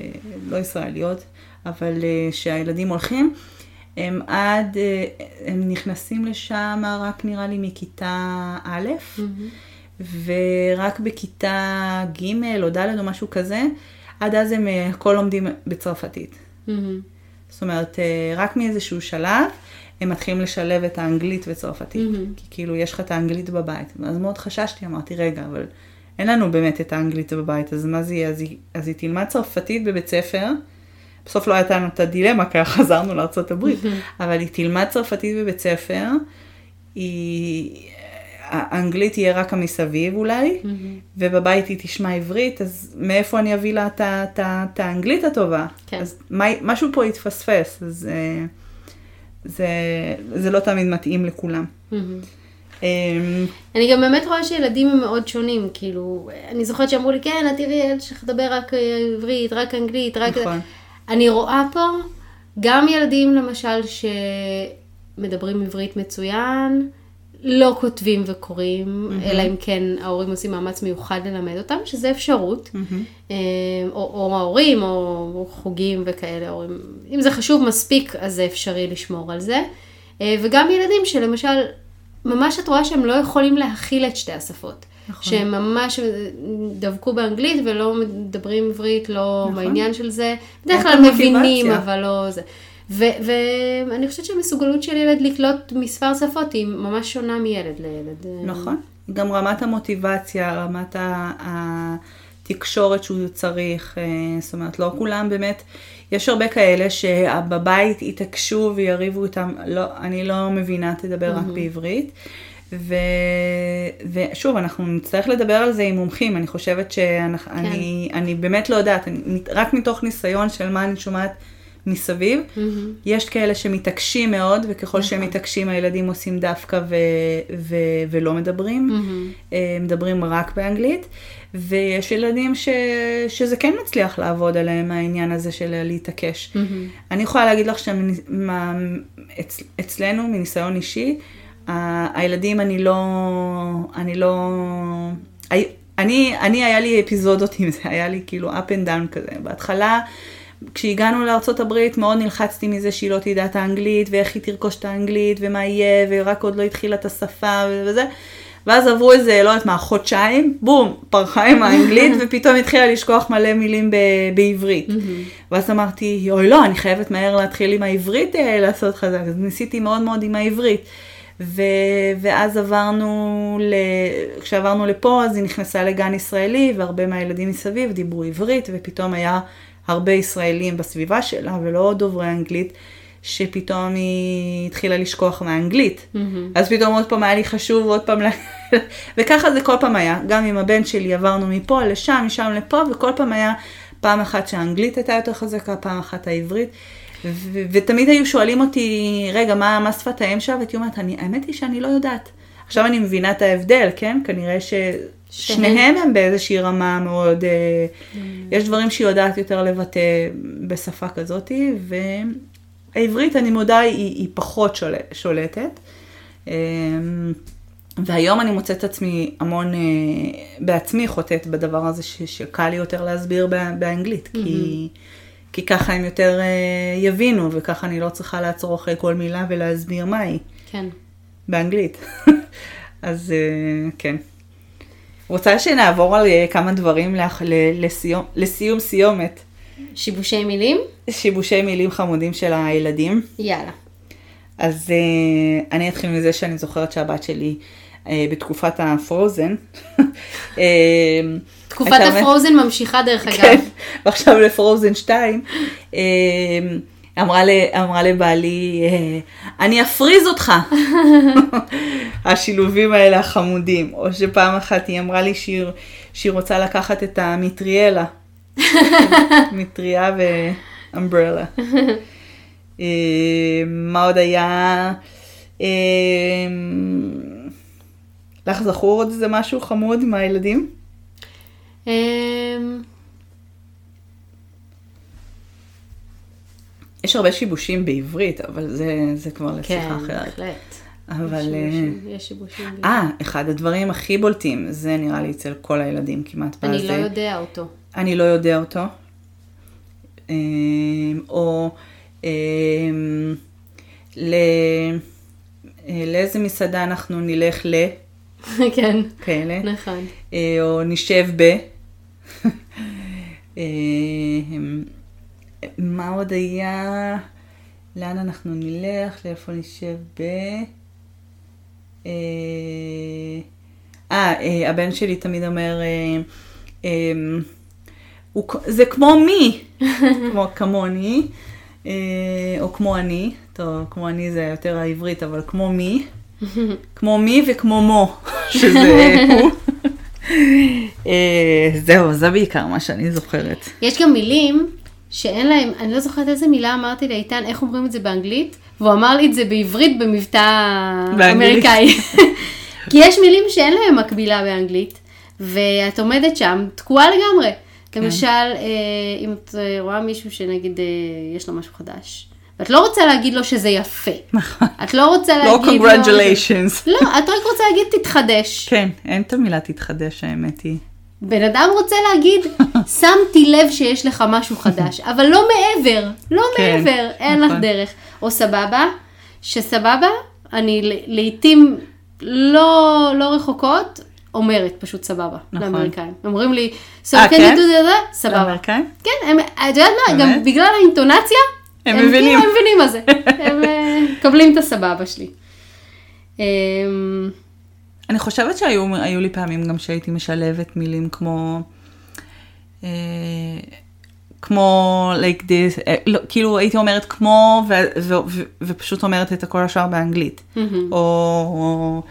לא ישראליות, אבל שהילדים הולכים, הם עד, אה, הם נכנסים לשם רק נראה לי מכיתה א', מהמם. ורק בכיתה ג' או ד' או משהו כזה, עד אז הם אה, הכל לומדים בצרפתית. מהמם. זאת אומרת, אה, רק מאיזשהו שלב, הם מתחילים לשלב את האנגלית וצרפתית. מהמם. כי כאילו, יש לך את האנגלית בבית. ואז מאוד חששתי, אמרתי, רגע, אבל אין לנו באמת את האנגלית בבית, אז מה זה יהיה? אז היא, אז היא תלמד צרפתית בבית ספר. בסוף לא הייתה לנו את הדילמה, כי חזרנו לארה"ב, (laughs) אבל היא תלמד צרפתית בבית ספר, היא... האנגלית תהיה רק המסביב אולי, (laughs) מהמם. ובבית היא תשמע עברית, אז מאיפה אני אביא לה את האנגלית הטובה? כן. אז מה, משהו פה יתפספס, אז אה, זה, זה לא תמיד מתאים לכולם. אמ, אני גם באמת רואה שילדים הם מאוד שונים, כאילו, אני זוכרת שאמרו לי, כן, את תראי ילד שלך לדבר רק אה, עברית, רק אנגלית, רק... נכון. אני רואה פה גם ילדים, למשל, שמדברים עברית מצוין, לא כותבים וקוראים, אלא אם כן ההורים עושים מאמץ מיוחד ללמד אותם, שזה אפשרות. אה, או, או ההורים, או, או חוגים וכאלה, הורים. אם זה חשוב מספיק, אז זה אפשרי לשמור על זה. אה, וגם ילדים שלמשל, ממש את רואה שהם לא יכולים להכיל את שתי השפות. נכון. שהם ממש דבקו באנגלית ולא מדברים עברית, לא נכון. בעניין של זה. בדרך כלל. מבינים, אבל לא זה. ואני חושבת שהמסוגלות של ילד לקלוט מספר שפות היא ממש שונה מילד לילד. נכון. גם רמת המוטיבציה, רמת התקשורת שהוא צריך, אה, זאת אומרת, לא כולם באמת, יש הרבה כאלה שבבית יתעקשו ויריבו איתם, לא, אני לא מבינה, תדבר רק בעברית. ו... ושוב, אנחנו נצטרך לדבר על זה עם מומחים, אני חושבת שאני אני, אני באמת לא יודעת, אני, רק מתוך ניסיון של מה אני שומעת מסביב, מהמם. יש כאלה שמתעקשים מאוד, וככל שהם נכון. מתעקשים הילדים עושים דווקא ו- ו- ולא מדברים, מהמם. אה, מדברים רק באנגלית, ויש ילדים ש- שזה כן מצליח לעבוד עליהם, העניין הזה של להתעקש. מהמם. אני יכולה להגיד לך שאצלנו, מניסיון אישי, הילדים, אני לא, אני לא, אני, אני, היה לי אפיזודות עם זה, היה לי כאילו up and down כזה. בהתחלה, כשהגענו לארה"ב, מאוד נלחצתי מזה שהיא לא תדע את האנגלית, ואיך היא תרכוש את האנגלית, ומה יהיה, ורק עוד לא התחילה את השפה וזה. ואז עברו איזה, לא יודעת מה, חודשיים, בום, פרחה עם האנגלית, (laughs) ופתאום התחילה לשכוח מלא מילים ב- בעברית. ואז אמרתי, אוי לא, אני חייבת מהר להתחיל עם העברית אה, לעשות חזק. אז ניסיתי מאוד מאוד עם העברית. ו... ואז עברנו, ל... כשעברנו לפה, אז היא נכנסה לגן ישראלי, והרבה מהילדים מסביב דיברו עברית, ופתאום היה הרבה ישראלים בסביבה שלה, ולא דוברי אנגלית, שפתאום היא התחילה לשכוח מהאנגלית. מהמם. אז פתאום עוד פעם היה לי חשוב עוד פעם, ל... (laughs) וככה זה כל פעם היה. גם עם הבן שלי עברנו מפה לשם, משם לפה, וכל פעם היה פעם אחת שהאנגלית הייתה יותר חזקה, פעם אחת העברית. ותמיד היו שואלים אותי, רגע, מה, מה שפת האם שלה? והייתי אומרת, האמת היא שאני לא יודעת. עכשיו אני מבינה את ההבדל, כן? כנראה ששניהם הם באיזושהי רמה מאוד, אה, יש דברים שהיא יודעת יותר לבטא בשפה כזאתי, והעברית, אני מודה, היא, היא פחות שול, שולטת. אה, והיום אני מוצאת את עצמי המון אה, בעצמי חוטאת בדבר הזה ש, שקל לי יותר להסביר בא, באנגלית, mm-hmm. כי, ככה הם יותר אה, יבינו, וככה אני לא צריכה לעצור אחרי כל מילה ולהסביר מה היא. כן. באנגלית. (laughs) אז אה, כן. רוצה שנעבור על אה, כמה דברים לח- ל- לסיום, לסיום סיומת. שיבושי מילים? שיבושי מילים חמודים של הילדים. יאללה. אז אה, אני אתחיל מזה שאני זוכרת שהבת שלי בתקופת הפרוזן. (laughs) אה, תקופת הפרוזן ממשיכה דרך כן, אגב. (laughs) ועכשיו לפרוזן 2, אה, אמרה, ל, אמרה לבעלי, אה, אני אפריז אותך. (laughs) השילובים האלה החמודים. או שפעם אחת היא אמרה לי שהיא, שהיא רוצה לקחת את המטריאלה. מטריה ואמברלה. אה, מה עוד היה? אה, לך זכור עוד איזה משהו חמוד מהילדים? אמ, יש הרבה שיבושים בעברית, אבל זה, זה כבר כן, לשיחה אחרת. בהחלט. אבל... יש אה, שיבושים, שיבושים. אה, אחד הדברים הכי בולטים, זה נראה לי אצל כל הילדים כמעט. אני בזה. לא יודע אותו. אני לא יודע אותו. אמ, או אמ, ל... אה, לאיזה מסעדה אנחנו נלך ל... (laughs) כן, כאלה. נכון. אה, או נשב ב... אמ, מה עוד היה? לאן אנחנו נלך? לאיפה נשב ב... אה, אה, אה, הבן שלי תמיד אומר, אה, אה, הוא, זה כמו מי, (laughs) כמו כמוני, אה, או כמו אני, טוב, כמו אני זה יותר העברית, אבל כמו מי, כמו מי וכמו מו, שזה הוא. (laughs) אה, זהו, זה בעיקר מה שאני זוכרת. יש גם מילים שאין להם, אני לא זוכרת איזה מילה אמרתי לאיתן, איך אומרים את זה באנגלית, והוא אמר לי את זה בעברית במבטא. אמריקאי. (laughs) כי יש מילים שאין להם מקבילה באנגלית, ואת עומדת שם תקועה לגמרי. כן. למשל, אה, אם את אה, רואה מישהו שנגיד יש לו משהו חדש, ואת לא רוצה להגיד לו שזה יפה. נכון. את לא רוצה לא להגיד לו... congratulations. לא, את רק רוצה להגיד תתחדש. כן, אין את המילה תתחדש האמת היא. בן אדם רוצה להגיד, שמתי לב שיש לך משהו חדש, (laughs) אבל לא מעבר, לא כן, מעבר, אין לך נכון. דרך. או סבבה, שסבבה, אני ל- לעתים לא, לא רחוקות, אומרת פשוט סבבה, נכון. לאמריקאים. אומרים לי, so אה, can כן? you do that? סבבה. לאמריקאים? כן, את יודעת מה, גם? בגלל האינטונציה, הם כאילו, מבינים. הם מבינים מה זה, (laughs) הם אה, מקבלים את הסבבה שלי. אמ, אני חושבת שהיו היו לי פעמים גם שהייתי משלבת מילים כמו, אה, כמו like this, אה, לא, כאילו הייתי אומרת כמו, ו, ו, ו, ופשוט אומרת את הכל השאר באנגלית. או, או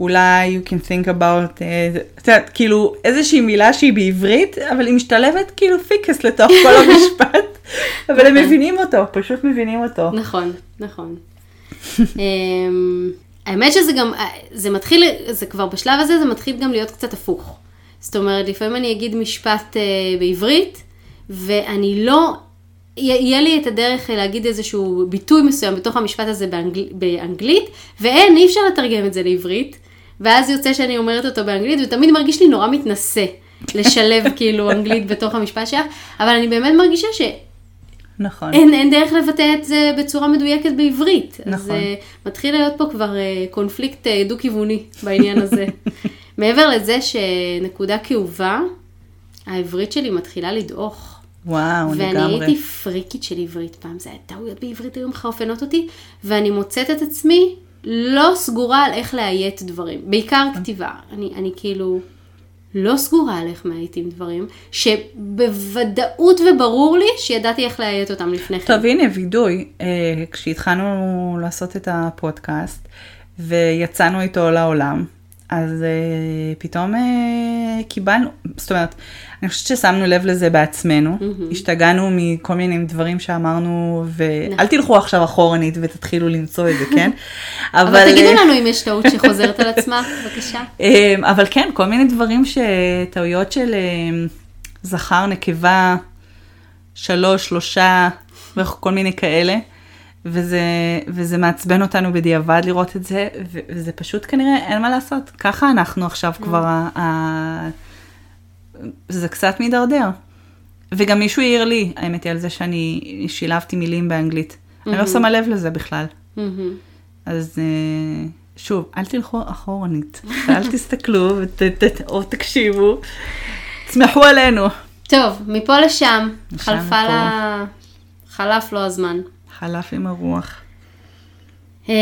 אולי you can think about, אה, את יודעת, כאילו איזושהי מילה שהיא בעברית, אבל היא משתלבת כאילו פיקס לתוך כל (laughs) המשפט, אבל הם מבינים אותו, פשוט מבינים אותו. נכון, נכון. אמ, האמת שזה גם, זה מתחיל, זה כבר בשלב הזה, זה מתחיל גם להיות קצת הפוך. זאת אומרת, לפעמים אני אגיד משפט אה, בעברית, ואני לא, יה- יהיה לי את הדרך להגיד איזשהו ביטוי מסוים בתוך המשפט הזה באנגל, באנגלית, ואין, אי אפשר לתרגם את זה לעברית, ואז יוצא שאני אומרת אותו באנגלית, ותמיד מרגיש לי נורא מתנשא לשלב (laughs) כאילו אנגלית בתוך המשפט שלך, אבל אני באמת מרגישה ש... נכון. אין, אין דרך לבטא את זה בצורה מדויקת בעברית. אז נכון. uh, מתחיל להיות פה כבר uh, קונפליקט uh, דו-כיווני בעניין הזה. (laughs) מעבר לזה שנקודה כאובה, העברית שלי מתחילה לדעוך. וואו, ואני לגמרי. הייתי פריקית של עברית פעם, זה היה טעויות בעברית היו מחרפנות אותי, ואני מוצאת את עצמי לא סגורה על איך לאיית דברים, בעיקר כתיבה. אני, אני כאילו לא סגורה על איך מאייתים דברים, שבוודאות וברור לי שידעתי איך לאיית אותם לפני כן. טוב, הנה וידוי. אה, כשהתחלנו לעשות את הפודקאסט ויצאנו איתו לעולם, אז uh, פתאום uh, קיבלנו, זאת אומרת, אני חושבת ששמנו לב לזה בעצמנו, mm-hmm. השתגענו מכל מיני דברים שאמרנו, ואל נכון. תלכו עכשיו אחורנית ותתחילו למצוא את זה, כן? (laughs) אבל תגידו לנו אם יש טעות שחוזרת על (laughs) עצמה, בבקשה. אה, אבל כן, כל מיני דברים שטעויות של אה, זכר, נקבה, שלוש, שלושה, וכל מיני כאלה. וזה, וזה מעצבן אותנו בדיעבד לראות את זה, וזה פשוט כנראה אין מה לעשות. ככה אנחנו עכשיו כבר, ה- ה- זה קצת מידרדר. וגם מישהו העיר לי, האמת היא על זה שאני שילבתי מילים באנגלית. אני לא שמה לב לזה בכלל. מהמם. אז אה, שוב, אל תלכו אחורנית, ואל תסתכלו ות, ת, או תקשיבו, תסמכו עלינו. טוב, מפה לשם, חלפה לפה. לה... חלף לו הזמן. חלף עם הרוח. אה,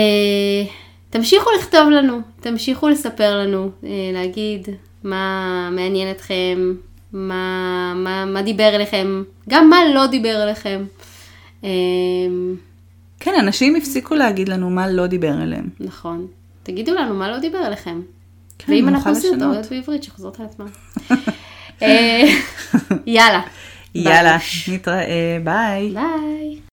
תמשיכו לכתוב לנו, תמשיכו לספר לנו, אה, להגיד מה מעניין אתכם, מה, מה, מה דיבר אליכם, גם מה לא דיבר אליכם. אה, כן, אנשים הפסיקו להגיד לנו מה לא דיבר אליהם. נכון. תגידו לנו מה לא דיבר אליכם. כן, ואם אנחנו עושים לשנות. טעויות בעברית שחוזרות על עצמן. אה, (laughs) יאללה. יאללה, נתראה, ביי. ביי.